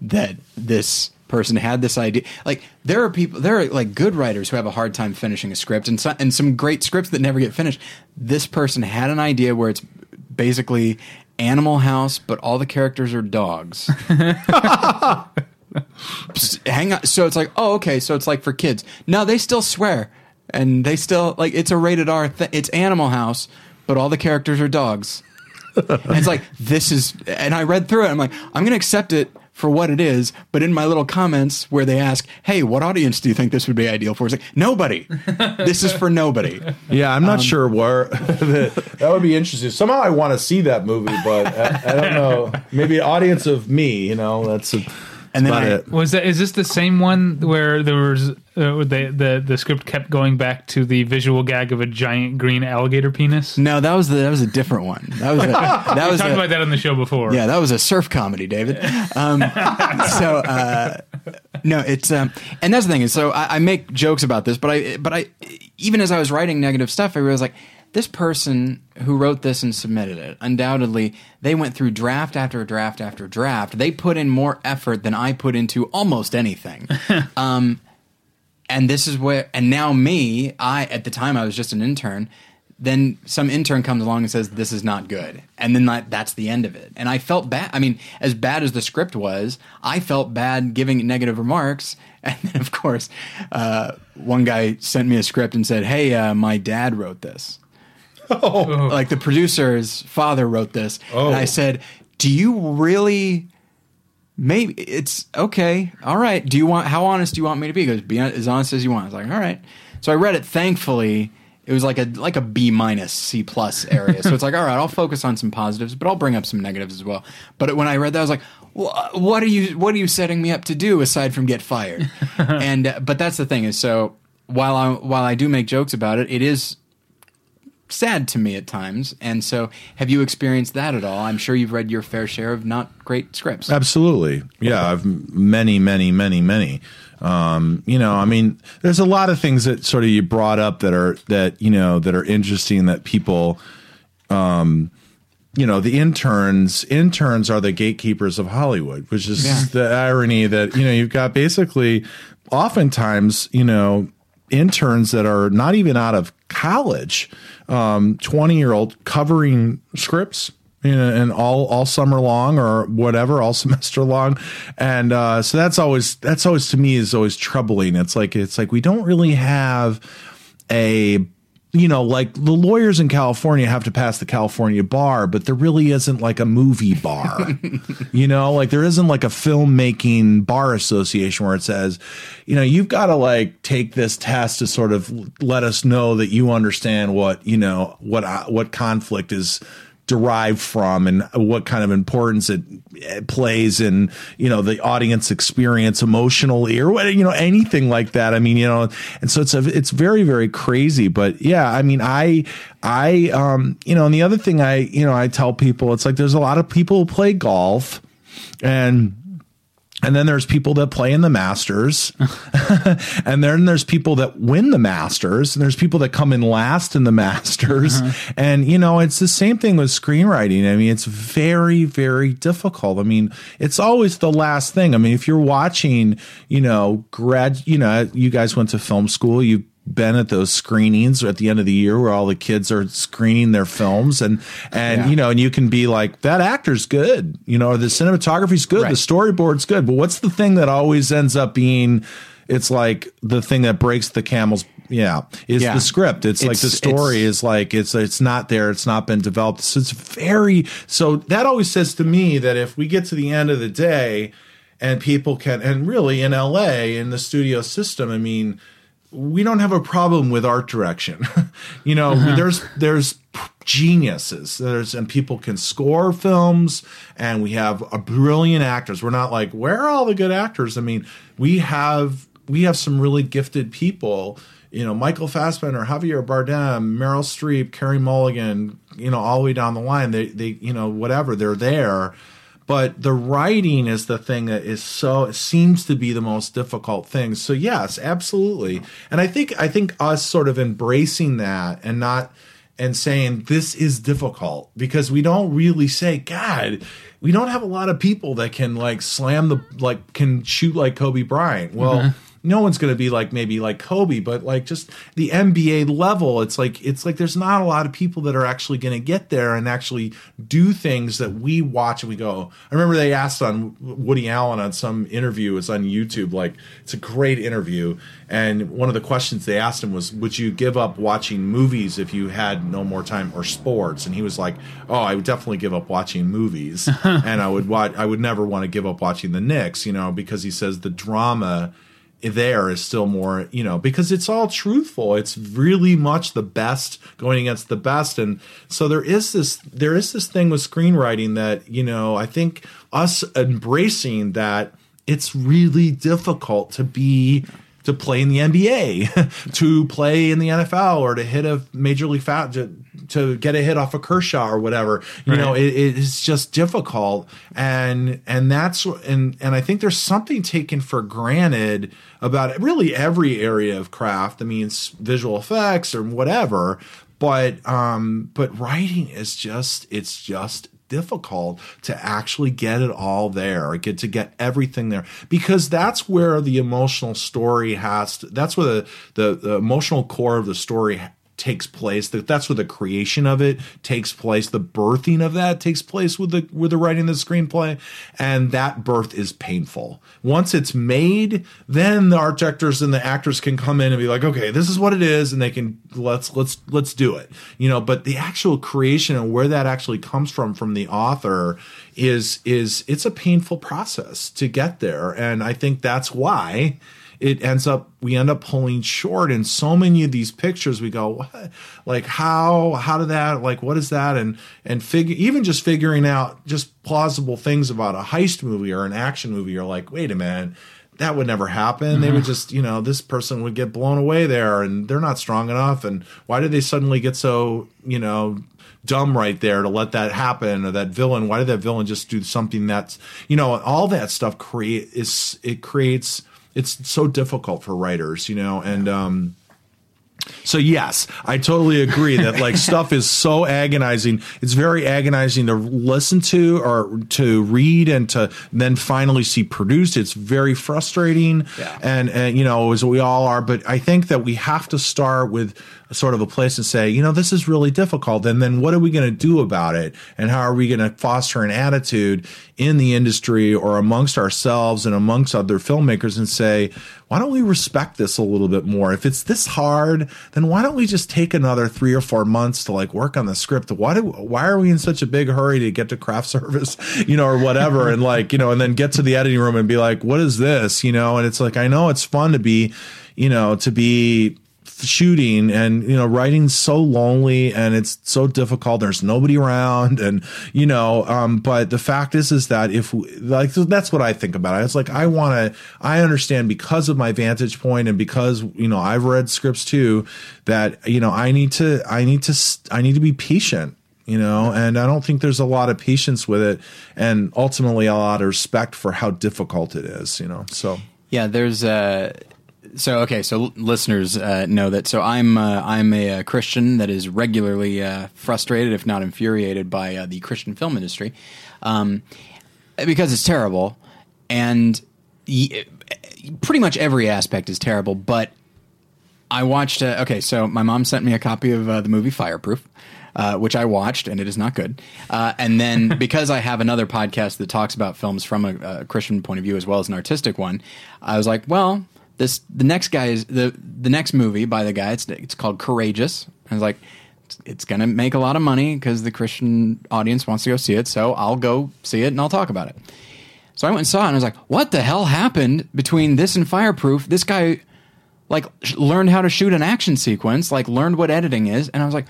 that this person had this idea. Like there are people, there are like good writers who have a hard time finishing a script, and some, and some great scripts that never get finished. This person had an idea where it's basically Animal House, but all the characters are dogs. Hang on, so it's like, oh, okay, so it's like for kids. No, they still swear, and they still like it's a rated R. Th- it's Animal House, but all the characters are dogs. and it's like this is, and I read through it. I'm like, I'm gonna accept it for what it is, but in my little comments where they ask, "Hey, what audience do you think this would be ideal for?" It's like nobody. this is for nobody. Yeah, I'm not um, sure where that would be interesting. Somehow I want to see that movie, but I, I don't know. Maybe an audience of me, you know. That's. A, and then I, was that is this the same one where there was uh, the the the script kept going back to the visual gag of a giant green alligator penis? No, that was the, that was a different one. That was a, that was talked a, about that on the show before. Yeah, that was a surf comedy, David. Um, so uh, no, it's um, and that's the thing is so I, I make jokes about this, but I but I even as I was writing negative stuff, I realized like this person who wrote this and submitted it, undoubtedly, they went through draft after draft after draft. They put in more effort than I put into almost anything. um, and this is where, and now me, I, at the time I was just an intern, then some intern comes along and says, This is not good. And then that, that's the end of it. And I felt bad. I mean, as bad as the script was, I felt bad giving negative remarks. And then, of course, uh, one guy sent me a script and said, Hey, uh, my dad wrote this. Oh. Like the producer's father wrote this. Oh. And I oh. said, Do you really maybe it's okay. All right. Do you want how honest do you want me to be? He goes, be as honest as you want. I was like, all right. So I read it thankfully. It was like a like a B minus C plus area. so it's like, all right, I'll focus on some positives, but I'll bring up some negatives as well. But when I read that, I was like, what are you what are you setting me up to do aside from get fired? and uh, but that's the thing is so while I while I do make jokes about it, it is sad to me at times. And so, have you experienced that at all? I'm sure you've read your fair share of not great scripts. Absolutely. Yeah, I've many, many, many, many. Um, you know, I mean, there's a lot of things that sort of you brought up that are that you know that are interesting that people. Um, you know the interns interns are the gatekeepers of hollywood which is yeah. the irony that you know you've got basically oftentimes you know interns that are not even out of college, um, 20 year old covering scripts and all all summer long or whatever, all semester long, and uh, so that's always that's always to me is always troubling. It's like it's like we don't really have a you know, like the lawyers in California have to pass the California bar, but there really isn't like a movie bar. you know, like there isn't like a filmmaking bar association where it says, you know, you've got to like take this test to sort of let us know that you understand what, you know, what uh, what conflict is derived from and what kind of importance it, it, plays in you know the audience experience emotionally or you know anything like that. I mean you know and so it's a it's very very crazy. But yeah i mean i i um you know and the other thing i you know i tell people it's like there's a lot of people who play golf and and then there's people that play in the Masters. and then there's people that win the Masters. And there's people that come in last in the Masters. Uh-huh. And, you know, it's the same thing with screenwriting. I mean, it's very, very difficult. I mean, it's always the last thing. I mean, if you're watching, you know, grad, you know, you guys went to film school, you been at those screenings at the end of the year where all the kids are screening their films. And and yeah. you know and you can be like that actor's good. You know the cinematography's good. Right. the storyboard's good. But what's the thing that always ends up being it's like the thing that breaks the camel's yeah is yeah. the script. It's, it's, like the story is like it's it's not there. It's not been developed. So it's very so that always says to me that if we get to the end of the day and people can and really in LA in the studio system I mean we don't have a problem with art direction. you know, uh-huh. there's there's geniuses. There's and people can score films, and we have a brilliant actors. We're not like where are all the good actors? I mean, we have we have some really gifted people. You know, Michael Fassbender, Javier Bardem, Meryl Streep, Carey Mulligan. You know, all the way down the line. They they you know whatever they're there but the writing is the thing that is so it seems to be the most difficult thing. So yes absolutely. And i think i think us sort of embracing that and not and saying this is difficult because we don't really say god we don't have a lot of people that can like slam the like can shoot like kobe bryant. Well mm-hmm no one's going to be like maybe like Kobe, but like just the NBA level, it's like it's like there's not a lot of people that are actually going to get there and actually do things that we watch and we go. I remember they asked on Woody Allen on some interview, it's on YouTube, like it's a great interview, and one of the questions they asked him was, "Would you give up watching movies if you had no more time or sports?" And he was like, "Oh, I would definitely give up watching movies, and I would watch. I would never want to give up watching the Knicks, you know, because he says the drama." There is still more, you know, because it's all truthful. It's really much the best going against the best. And so there is this there is this thing with screenwriting that, you know, I think us embracing that it's really difficult to be to play in the NBA, to play in the NFL, or to hit a major league foul, to, to get a hit off a of Kershaw or whatever. You right. know, it, it's just difficult, and and that's and and I think there's something taken for granted about really every area of craft. I mean, visual effects or whatever, but um, but writing is just it's just difficult to actually get it all there, get to get everything there, because that's where the emotional story has to, that's where the, the, the emotional core of the story takes place. That that's where the creation of it takes place. The birthing of that takes place with the with the writing the screenplay, and that birth is painful. Once it's made, then the art directors and the actors can come in and be like, okay, this is what it is, and they can let's let's let's do it. You know, but the actual creation and where that actually comes from from the author is is it's a painful process to get there, and I think that's why it ends up we end up pulling short in so many of these pictures we go what like how how did that like what is that and and figure even just figuring out just plausible things about a heist movie or an action movie you're like wait a minute that would never happen. Mm-hmm. They would mm-hmm. just, you know, this person would get blown away there and they're not strong enough. And why did they suddenly get so, you know, dumb right there to let that happen or that villain? Why did that villain just do something that's, you know, all that stuff create is, it creates it's so difficult for writers, you know, and um, So yes, I totally agree that like stuff is so agonizing. It's very agonizing to listen to or to read and to then finally see produced. It's very frustrating. Yeah. And and you know, as we all are, but I think that we have to start with sort of a place to say, you know, this is really difficult. And then what are we going to do about it? And how are we going to foster an attitude in the industry or amongst ourselves and amongst other filmmakers and say, why don't we respect this a little bit more? If it's this hard, then why don't we just take another three or four months to like work on the script? Why do, why are we in such a big hurry to get to craft service, you know, or whatever? and like, you know, and then get to the editing room and be like, what is this? You know, and it's like, I know it's fun to be, you know, to be shooting and you know writing so lonely and it's so difficult. There's nobody around and you know um but the fact is is that if like that's what i think about it. It's like i want to i understand because of my vantage point and because you know i've read scripts too that you know i need to i need to i need to be patient you know and i don't think there's a lot of patience with it and ultimately a lot of respect for how difficult it is you know so. Yeah, there's uh so okay, so listeners uh, know that. So I'm uh, I'm a, uh Christian that is regularly uh, frustrated, if not infuriated, by uh, the Christian film industry, um, because it's terrible, and y- pretty much every aspect is terrible. But I watched. Uh, okay, so my mom sent me a copy of uh, the movie Fireproof, uh, which I watched, and it is not good. Uh, and then because I have another podcast that talks about films from a, a Christian point of view as well as an artistic one, I was like, well, this the next guy is the the next movie by the guy. It's it's called Courageous. I was like. It's, it's going to make a lot of money because the Christian audience wants to go see it. So I'll go see it and I'll talk about it. So I went and saw it and I was like, what the hell happened between this and Fireproof? This guy like sh- learned how to shoot an action sequence, like learned what editing is, and I was like,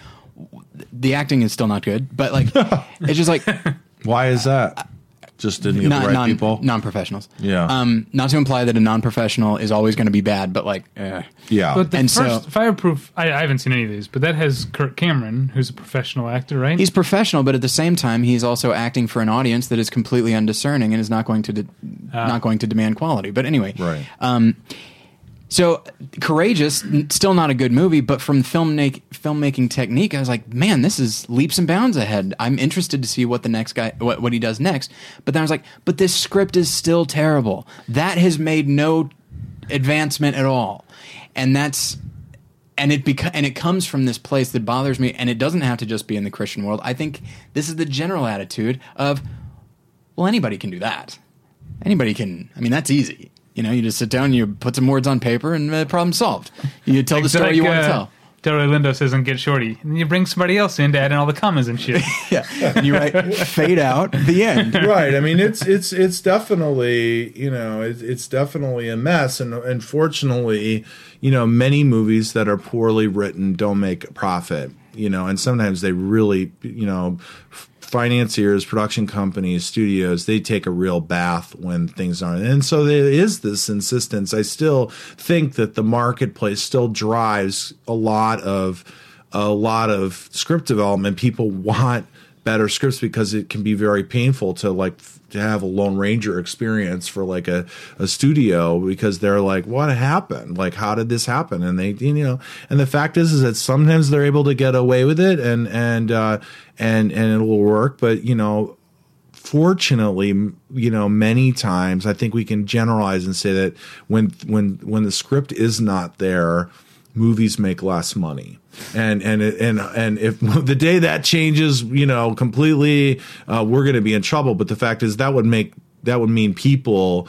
the acting is still not good, but like it's just like why is that just didn't get non, the right non, people non-professionals. Yeah. Um, not to imply that a non-professional is always going to be bad, but like, eh. yeah But the And first so- Fireproof, I, I haven't seen any of these, but that has Kirk Cameron, who's a professional actor, right? he's professional, but at the same time, he's also acting for an audience that is completely undiscerning and is not going to de- not going to demand quality. But anyway, Right. Um, so courageous, still not a good movie, but from film filmmaking technique, I was like, man, this is leaps and bounds ahead. I'm interested to see what the next guy, what, what he does next. But then I was like, but this script is still terrible. That has made no advancement at all, and that's and it beca- and it comes from this place that bothers me, and it doesn't have to just be in the Christian world. I think this is the general attitude of, well, anybody can do that. Anybody can. I mean, that's easy. You know, you just sit down, you put some words on paper, and uh, problem solved. You tell the story like, you want to uh, tell. Delroy Lindo says in Get Shorty, and you bring somebody else in to add in all the commas and shit. Yeah, and you write fade out the end. right. I mean, it's it's it's definitely you know it's it's definitely a mess, and unfortunately, you know, many movies that are poorly written don't make a profit. You know, and sometimes they really, you know, f- financiers, production companies, studios, they take a real bath when things aren't. And so there is this insistence. I still think that the marketplace still drives a lot of a lot of script development. People want better scripts because it can be very painful to like to have a lone ranger experience for like a, a studio because they're like what happened? Like how did this happen? And they you know and the fact is is that sometimes they're able to get away with it and and uh and and it will work. But you know fortunately you know many times i think we can generalize and say that when when when the script is not there movies make less money. And and and and if the day that changes you know completely uh, we're going to be in trouble. But the fact is that would make that would mean people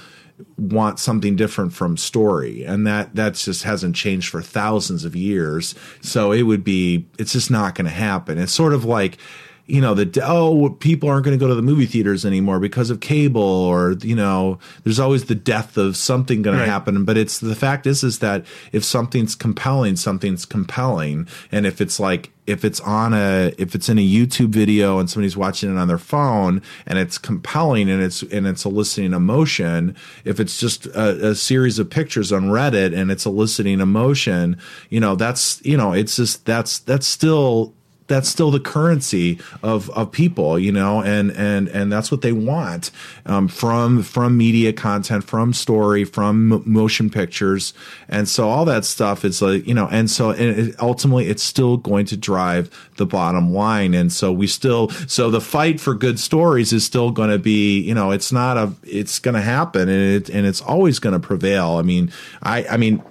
want something different from story. And that that just hasn't changed for thousands of years. So it would be it's just not going to happen. It's sort of like you know the oh people aren't going to go to the movie theaters anymore because of cable or you know there's always the death of something going Right. to happen but it's the fact is is that if something's compelling something's compelling and if it's like if it's on a if it's in a YouTube video and somebody's watching it on their phone and it's compelling and it's and it's eliciting emotion if it's just a, a series of pictures on Reddit and it's eliciting emotion you know that's you know it's just that's that's still that's still the currency of of people, you know, and and and that's what they want um, from from media content, from story, from motion pictures, and so all that stuff is like you know, and so and it, ultimately it's still going to drive the bottom line, and so we still so the fight for good stories is still going to be you know it's not a it's going to happen and it and it's always going to prevail. I mean, I I mean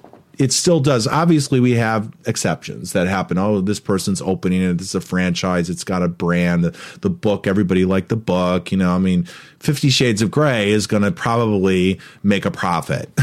it still does. Obviously, we have exceptions that happen. Oh, this person's opening it. This is a franchise. It's got a brand. The, the book, everybody liked the book. You know, I mean, Fifty Shades of Grey is going to probably make a profit.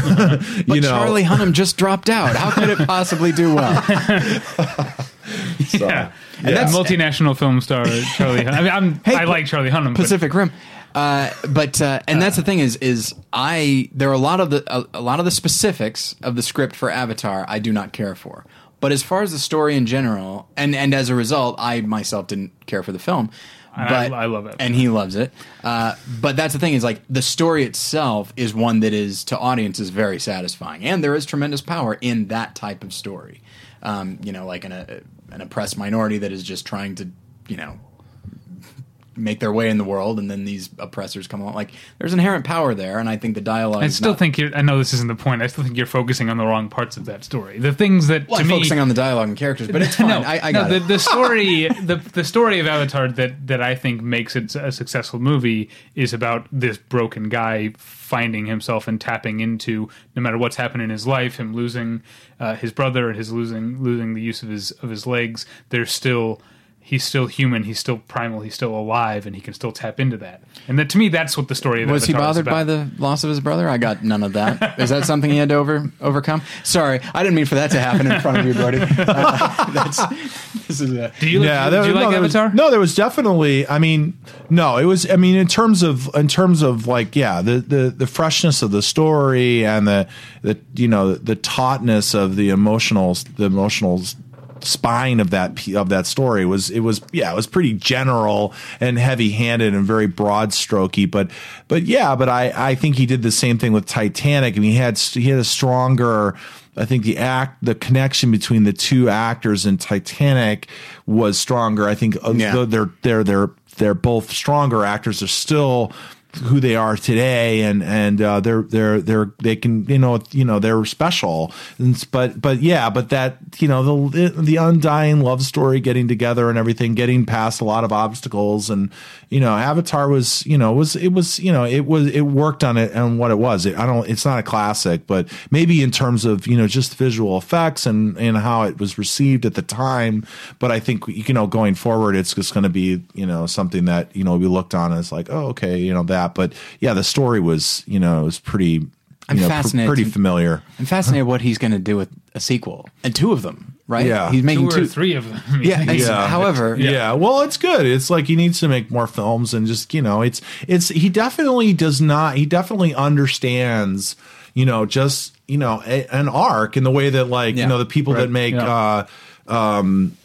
But you know, Charlie Hunnam just dropped out. How could it possibly do well? so, yeah. And that's- multinational film star Charlie. Hunnam. I mean, I'm, Hey, I like Charlie Hunnam. but- Pacific Rim. Uh, but uh, and that's the thing is is I there are a lot of the a, a lot of the specifics of the script for Avatar I do not care for. But as far as the story in general, and and as a result, I myself didn't care for the film. I- But I love it. and he loves it. Uh, but that's the thing is like the story itself is one that is to audiences very satisfying, and there is tremendous power in that type of story. Um, you know, like an a, an oppressed minority that is just trying to you know make their way in the world, and then these oppressors come along. Like there's inherent power there, and I think the dialogue. I still not- think you're. I know this isn't the point. I still think you're focusing on the wrong parts of that story. The things that well, to I'm me, focusing on the dialogue and characters, but it's fine. no, I, I no, got the, it. the story, the the story of Avatar that that I think makes it a successful movie is about this broken guy finding himself and tapping into no matter what's happened in his life, him losing uh, his brother and his losing losing the use of his of his legs. There's still he's still human, he's still primal, he's still alive, and he can still tap into that. And that to me, that's what the story of Was he bothered is about. by the loss of his brother? I got none of that. Is that something he had to over overcome? Sorry, I didn't mean for that to happen in front of you, Brody. Uh, that's this is a, Do you, yeah, do there- you like no, there was- Avatar? no, there was definitely. I mean, no, it was. I mean, in terms of in terms of like, yeah, the the the freshness of the story and the the you know the tautness of the emotional the emotional spine of that of that story was it was yeah it was pretty general and heavy handed and very broad strokey but but yeah but I I think he did the same thing with Titanic I mean he had he had a stronger I think the act, the connection between the two actors in Titanic was stronger. I think uh, Yeah. though they're they're they're they're both stronger actors. They're still who they are today, and and uh, they're they're they're they can you know you know they're special. And, but but yeah, but that you know the the undying love story, getting together and everything, getting past a lot of obstacles, and you know Avatar was you know was it was you know it was it worked on it and what it was. It, I don't. It's not a classic, but maybe in terms of you know just visual effects and and how it was received at the time. But I think you know going forward, it's just going to be you know something that you know we looked on as like oh okay you know that. But yeah, the story was you know it was pretty. I'm you know, pr- fascinated pretty familiar. I'm fascinated what he's going to do with a sequel and two of them. Right? Yeah. he's making Two or two. three of them. Yeah, it's- Yeah. However, yeah. well it's good it's like he needs to make more films and just you know it's it's he definitely does not he definitely understands you know just you know a, an arc in the way that like Yeah. you know the people that make Yeah. uh um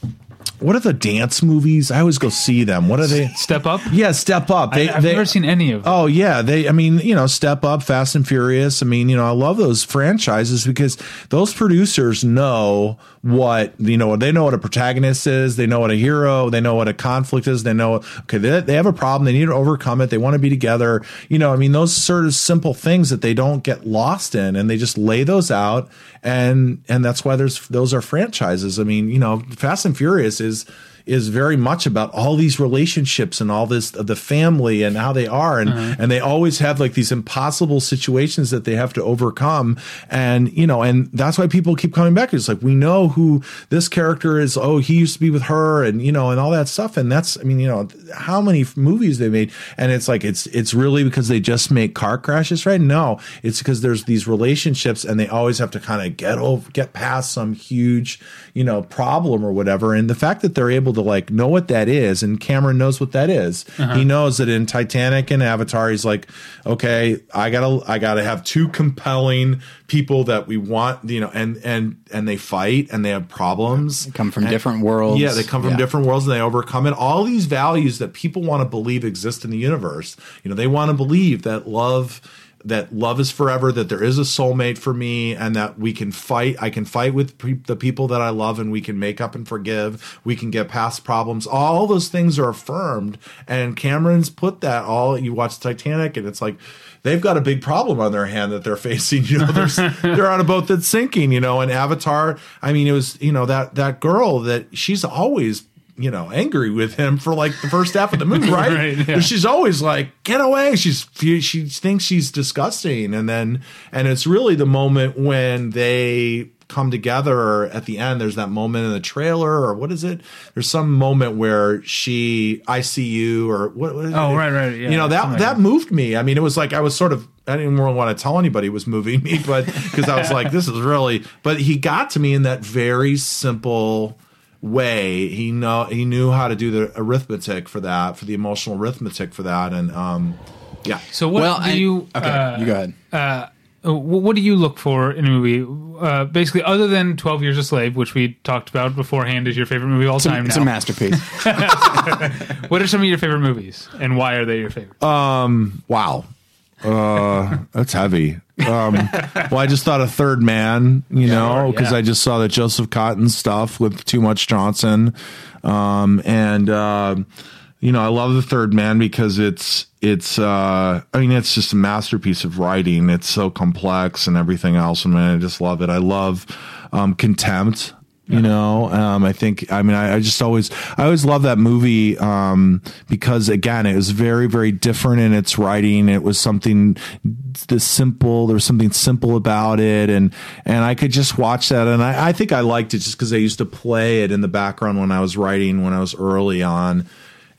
what are the dance movies i always go see them what are they Step up. yeah step up they, I, have they never seen any of them. Oh yeah, they. I mean, you know, Step Up, Fast and Furious. I mean, you know, I love those franchises because those producers know what you know. They know what a protagonist is. They know what a hero. They know what a conflict is. They know okay, they, they have a problem. They need to overcome it. They want to be together. You know, I mean, those sort of simple things that they don't get lost in, and they just lay those out, and and that's why there's those are franchises. I mean, you know, Fast and Furious is is very much about all these relationships and all this the family and how they are. And uh-huh. and they always have like these impossible situations that they have to overcome. And you know and that's why people keep coming back. It's like we know who this character is. Oh he used to be with her and you know and all that stuff. And that's i mean you know how many movies they made. And it's like it's it's really because they just make car crashes right? No it's because there's these relationships and they always have to kind of get over get past some huge you know problem or whatever. And the fact that they're able to like know what that is and Cameron knows what that is. Uh-huh. he knows that in Titanic and Avatar he's like okay I got to I got to have two compelling people that we want you know and and and they fight and they have problems come from And- different worlds. yeah, they come from Yeah. different worlds and they overcome it. All these values that people want to believe exist in the universe. You know, they want to believe that love that love is forever, that there is a soulmate for me, and that we can fight. I can fight with pe- the people that I love, and we can make up and forgive. We can get past problems. All those things are affirmed, and Cameron's put that all. You watch Titanic, and it's like they've got a big problem on their hand that they're facing. You know, they're, they're on a boat that's sinking. You know, and Avatar. I mean, it was you know that that girl that she's always you know angry with him for like the first half of the movie, right? Right, yeah. She's always like, "Get away!" She's she thinks she's disgusting, and then and it's really the moment when they come together at the end. There's that moment in the trailer, or what is it? There's some moment where she, I see you, or what? what is Oh, it? right, right, yeah, you know that that that. moved me. I mean, it was like I was sort of. I didn't really want to tell anybody it was moving me, but because I was like, this is really. But he got to me in that very simple way. He know he knew how to do the arithmetic for that, for the emotional arithmetic for that, and um, yeah. So what well, do I- you? okay, uh, you go ahead. uh, what do you look for in a movie? Uh, basically, other than Twelve Years a Slave, which we talked about beforehand, is your favorite movie of all time. it's now, a masterpiece. what are some of your favorite movies, and why are they your favorite? Um, Wow. Uh, that's heavy. Um, well, I just thought a third man, you know, because yeah. I just saw the Joseph Cotten stuff with Too Much Johnson. Um, and, uh, you know, I love the third man because it's, it's, uh, I mean, it's just a masterpiece of writing. It's so complex and everything else. And man, I just love it. I love, um, contempt. You know, um, I think, I mean, I, I just always, I always love that movie, um, because again, it was very, very different in its writing. It was something, the simple, there was something simple about it. And, and I could just watch that. And I, I think I liked it just because I used to play it in the background when I was writing, when I was early on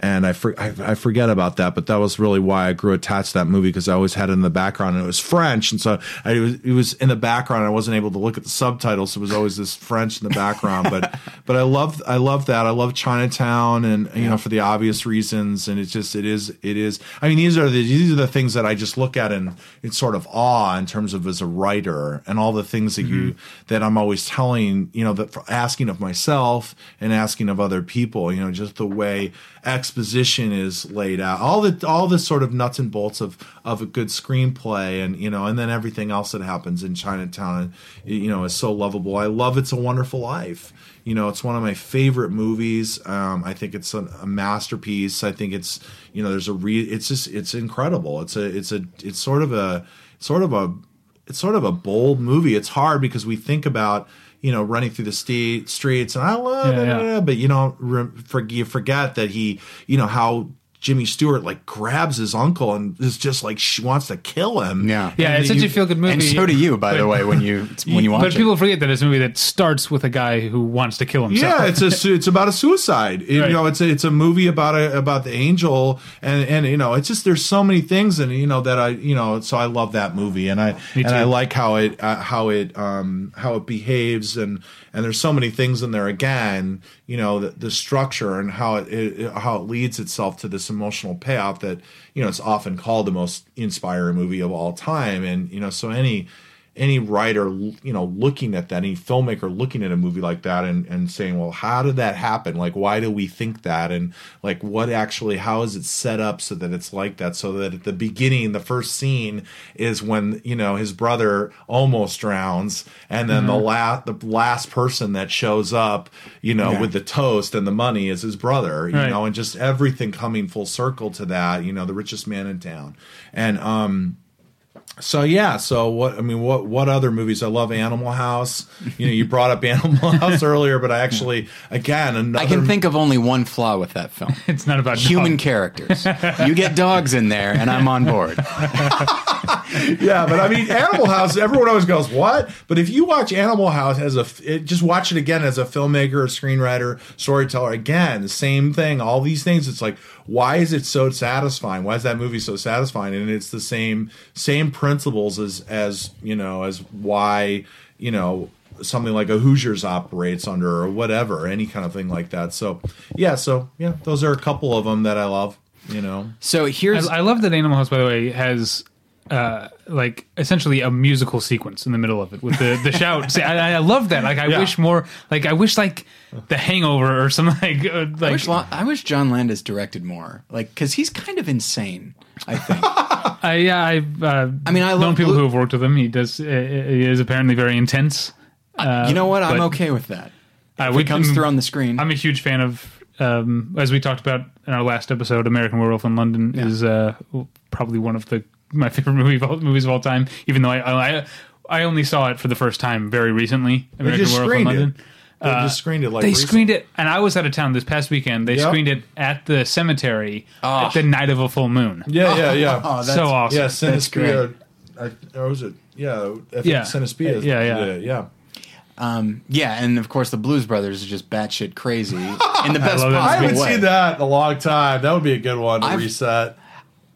and I, for, I I forget about that, but that was really why I grew attached to that movie because I always had it in the background and it was French, and so I, it was it was in the background. I wasn't able to look at the subtitles, so it was always this French in the background. but but I love I love that. I love Chinatown, and you know for the obvious reasons, and it's just it is it is. I mean these are the these are the things that I just look at and it's sort of awe in terms of as a writer and all the things that you mm-hmm. that I'm always telling you know that for asking of myself and asking of other people. You know just the way exposition is laid out. All the all the sort of nuts and bolts of of a good screenplay and you know and then everything else that happens in chinatown you know is so lovable. I love it's a wonderful life. You know it's one of my favorite movies. Um, i think it's a, a masterpiece. I think it's you know there's a re it's just it's incredible. It's a it's a it's sort of a sort of a it's sort of a bold movie. It's hard because we think about you know running through the st- streets and I love Yeah, it, yeah. but you don't re- for, you forget that he you know how Jimmy Stewart like grabs his uncle and is just like she wants to kill him. Yeah. yeah, And it's such you- a feel good movie. and so do you, by the way, when you when you watch it? But it. people forget that it's a movie that starts with a guy who wants to kill himself. Yeah, it's a it's about a suicide. It- Right. You know, it's a, it's a movie about a about the angel, and and you know, it's just there's so many things, and you know that I you know, so I love that movie, and I and I like how it uh, how it um how it behaves, and and there's so many things in there again, you know, the, the structure and how it, it how it leads itself to this emotional payoff that you know it's often called the most inspiring movie of all time, and you know, so any any writer you know looking at that any filmmaker looking at a movie like that and, and saying well how did that happen? Like why do we think that? And like what actually how is it set up so that it's like that? So that at the beginning the first scene is when you know his brother almost drowns and then the last the last person that shows up you know Yeah. with the toast and the money is his brother you Right. know and just everything coming full circle to that you know the richest man in town. And um so yeah, so what I mean, what what other movies? I love Animal House. You know, you brought up Animal House earlier, but I actually, again, another. I can think of only one flaw with that film. It's not about Human dogs. characters. You get dogs in there, and I'm on board. yeah, but I mean, Animal House. Everyone always goes, "What?" But if you watch Animal House as a, it, just watch it again as a filmmaker, a screenwriter, storyteller. Again, the same thing. All these things. It's like, why is it so satisfying? Why is that movie so satisfying? And it's the same same principles as as you know as why you know something like a Hoosiers operates under or whatever, any kind of thing like that. So yeah, so yeah, those are a couple of them that I love. You know, So here's I, I love that Animal House, by the way, has uh, like essentially a musical sequence in the middle of it with the the shout. See, I, I love that. Like, I Yeah. wish more. Like, I wish like The Hangover or something like uh, I like. wish, Lo- I wish John Landis directed more, like because he's kind of insane. I think. Uh, yeah, I've uh, I mean, I known love people Blue- who have worked with him. He does. Uh, he is apparently very intense. Uh, you know what? I'm but, okay with that. Uh, If we it comes through on the screen. I'm a huge fan of, um, as we talked about in our last episode, American Werewolf in London Yeah. is uh, probably one of the my favorite movie of all, movies of all time. Even though I, I I only saw it for the first time very recently. They American just Werewolf in screened London. it. They just screened it like They recently. screened it, and I was out of town this past weekend. They Yep. screened it at the cemetery at the night of a full moon. Yeah, yeah, yeah. Oh, that's, so awesome. yeah, that's Cinespia. I, or was it? Yeah, I think Yeah. Cinespia. Yeah, yeah. yeah, yeah. Um, yeah, and of course the Blues Brothers are just batshit crazy in the best love that I possible haven't way. seen that in a long time. That would be a good one to I've- reset.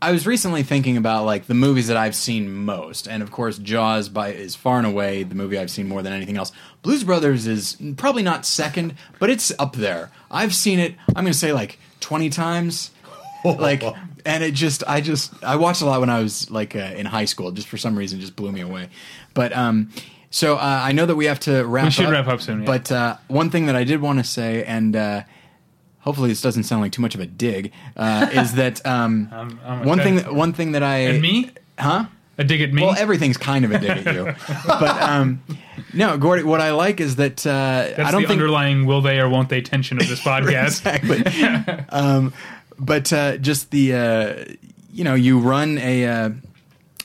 I was recently thinking about like the movies that I've seen most, and of course Jaws by is far and away the movie I've seen more than anything else. Blues Brothers is probably not second, but it's up there. I've seen it. I'm going to say like 20 times. like and it just i just i watched a lot when i was like uh, in high school just for some reason just blew me away but um so uh, i know that we have to wrap We should up wrap up soon, yeah. but uh, one thing that i did want to say and uh hopefully this doesn't sound like too much of a dig uh is that um I'm- I'm one thing excited. one thing that i And me, huh a dig at me. well everything's kind of a dig at you but um no gordy what i like is that uh That's i don't the think underlying will they or won't they tension of this podcast. exactly. um, but uh, just the uh, you know you run a uh,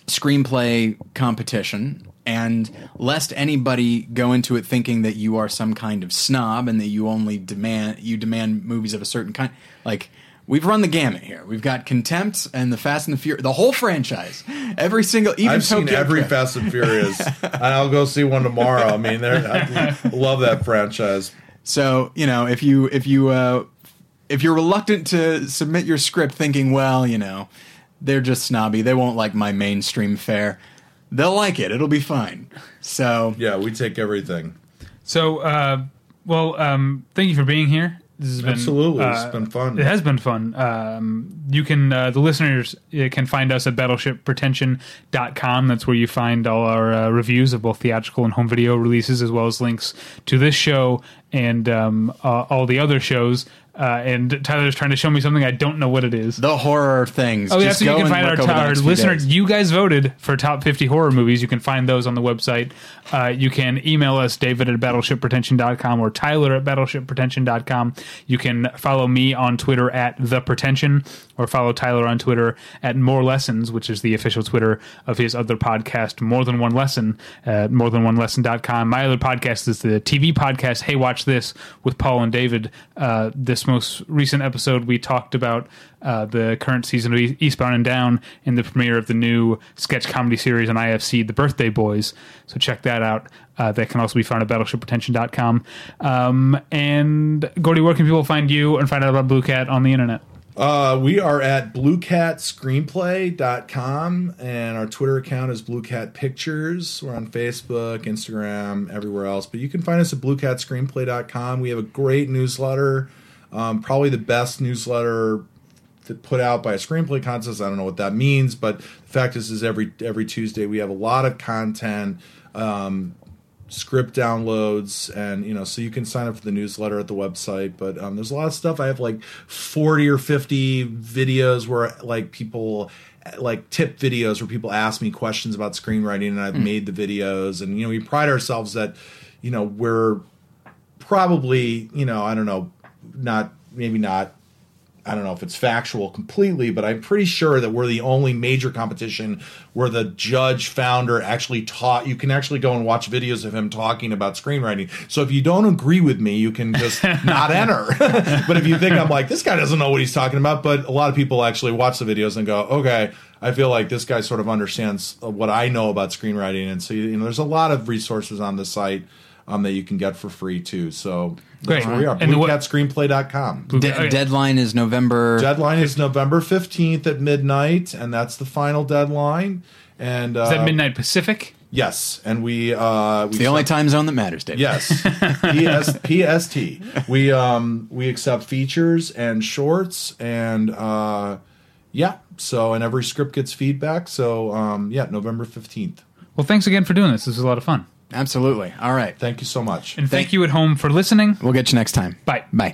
screenplay competition, and lest anybody go into it thinking that you are some kind of snob and that you only demand you demand movies of a certain kind, like. We've run the gamut here. We've got Contempt and the Fast and the Furious, the whole franchise, every single. Even I've seen every Drift. Fast and Furious, and I'll go see one tomorrow. I mean, they're- I love that franchise. So you know, if you if you uh, if you're reluctant to submit your script, thinking, well, you know, they're just snobby, they won't like my mainstream fare. They'll like it. It'll be fine. So Yeah, we take everything. So, uh, well, um, thank you for being here. This has been Absolutely, uh, it's been fun. It has been fun. Um, you can uh, the listeners uh, can find us at battleshippretension.com. That's where you find all our uh, reviews of both theatrical and home video releases, as well as links to this show and um, uh, all the other shows. Uh, and Tyler's trying to show me something I don't know what it is. the horror things. Oh, yeah, just so you can find our, look over the our next few listener. days. You guys voted for top 50 horror movies. You can find those on the website. Uh, you can email us, David at battleshippretension.com or Tyler at battleshippretension.com. You can follow me on Twitter at The Pretension or follow Tyler on Twitter at More Lessons, which is the official Twitter of his other podcast, More Than One Lesson, at morethanonelesson.com. My other podcast is the TV podcast, Hey Watch This, with Paul and David. Uh, this most recent episode, we talked about uh, the current season of Eastbound and Down in the premiere of the new sketch comedy series on IFC, The Birthday Boys. So check that out. Uh, that can also be found at battleshippretension.com. Um, and Gordy, where can people find you and find out about Blue Cat on the internet? Uh, we are at bluecatscreenplay.com and our Twitter account is Bluecat Pictures. We're on Facebook, Instagram, everywhere else. But you can find us at bluecatscreenplay.com. We have a great newsletter, um, probably the best newsletter put out by a screenplay contest. I don't know what that means, but the fact is, is every every Tuesday we have a lot of content. Um, script downloads and you know so you can sign up for the newsletter at the website but um, there's a lot of stuff i have like 40 or 50 videos where like people like tip videos where people ask me questions about screenwriting and i've made the videos and you know we pride ourselves that you know we're probably you know i don't know not maybe not I don't know if it's factual completely, but I'm pretty sure that we're the only major competition where the judge founder actually taught. You can actually go and watch videos of him talking about screenwriting. So if you don't agree with me, you can just not enter. but if you think I'm like, this guy doesn't know what he's talking about, but a lot of people actually watch the videos and go, okay, I feel like this guy sort of understands what I know about screenwriting. And so, you know, there's a lot of resources on the site. Um, that you can get for free too. So that's Great. where we are. And the what- BlueCatScreenplay.com. De- Okay. Deadline is November. Deadline is November 15th at midnight, and that's the final deadline. And uh, Is that midnight Pacific? Yes, and we uh, we the only time zone that matters, Dave. Yes, PS, PST. We um we accept features and shorts, and uh, yeah. So and every script gets feedback. So um, yeah, November 15th. Well, thanks again for doing this. This was a lot of fun. Absolutely. All right. Thank you so much. And thank you at home for listening. We'll get you next time. Bye. Bye.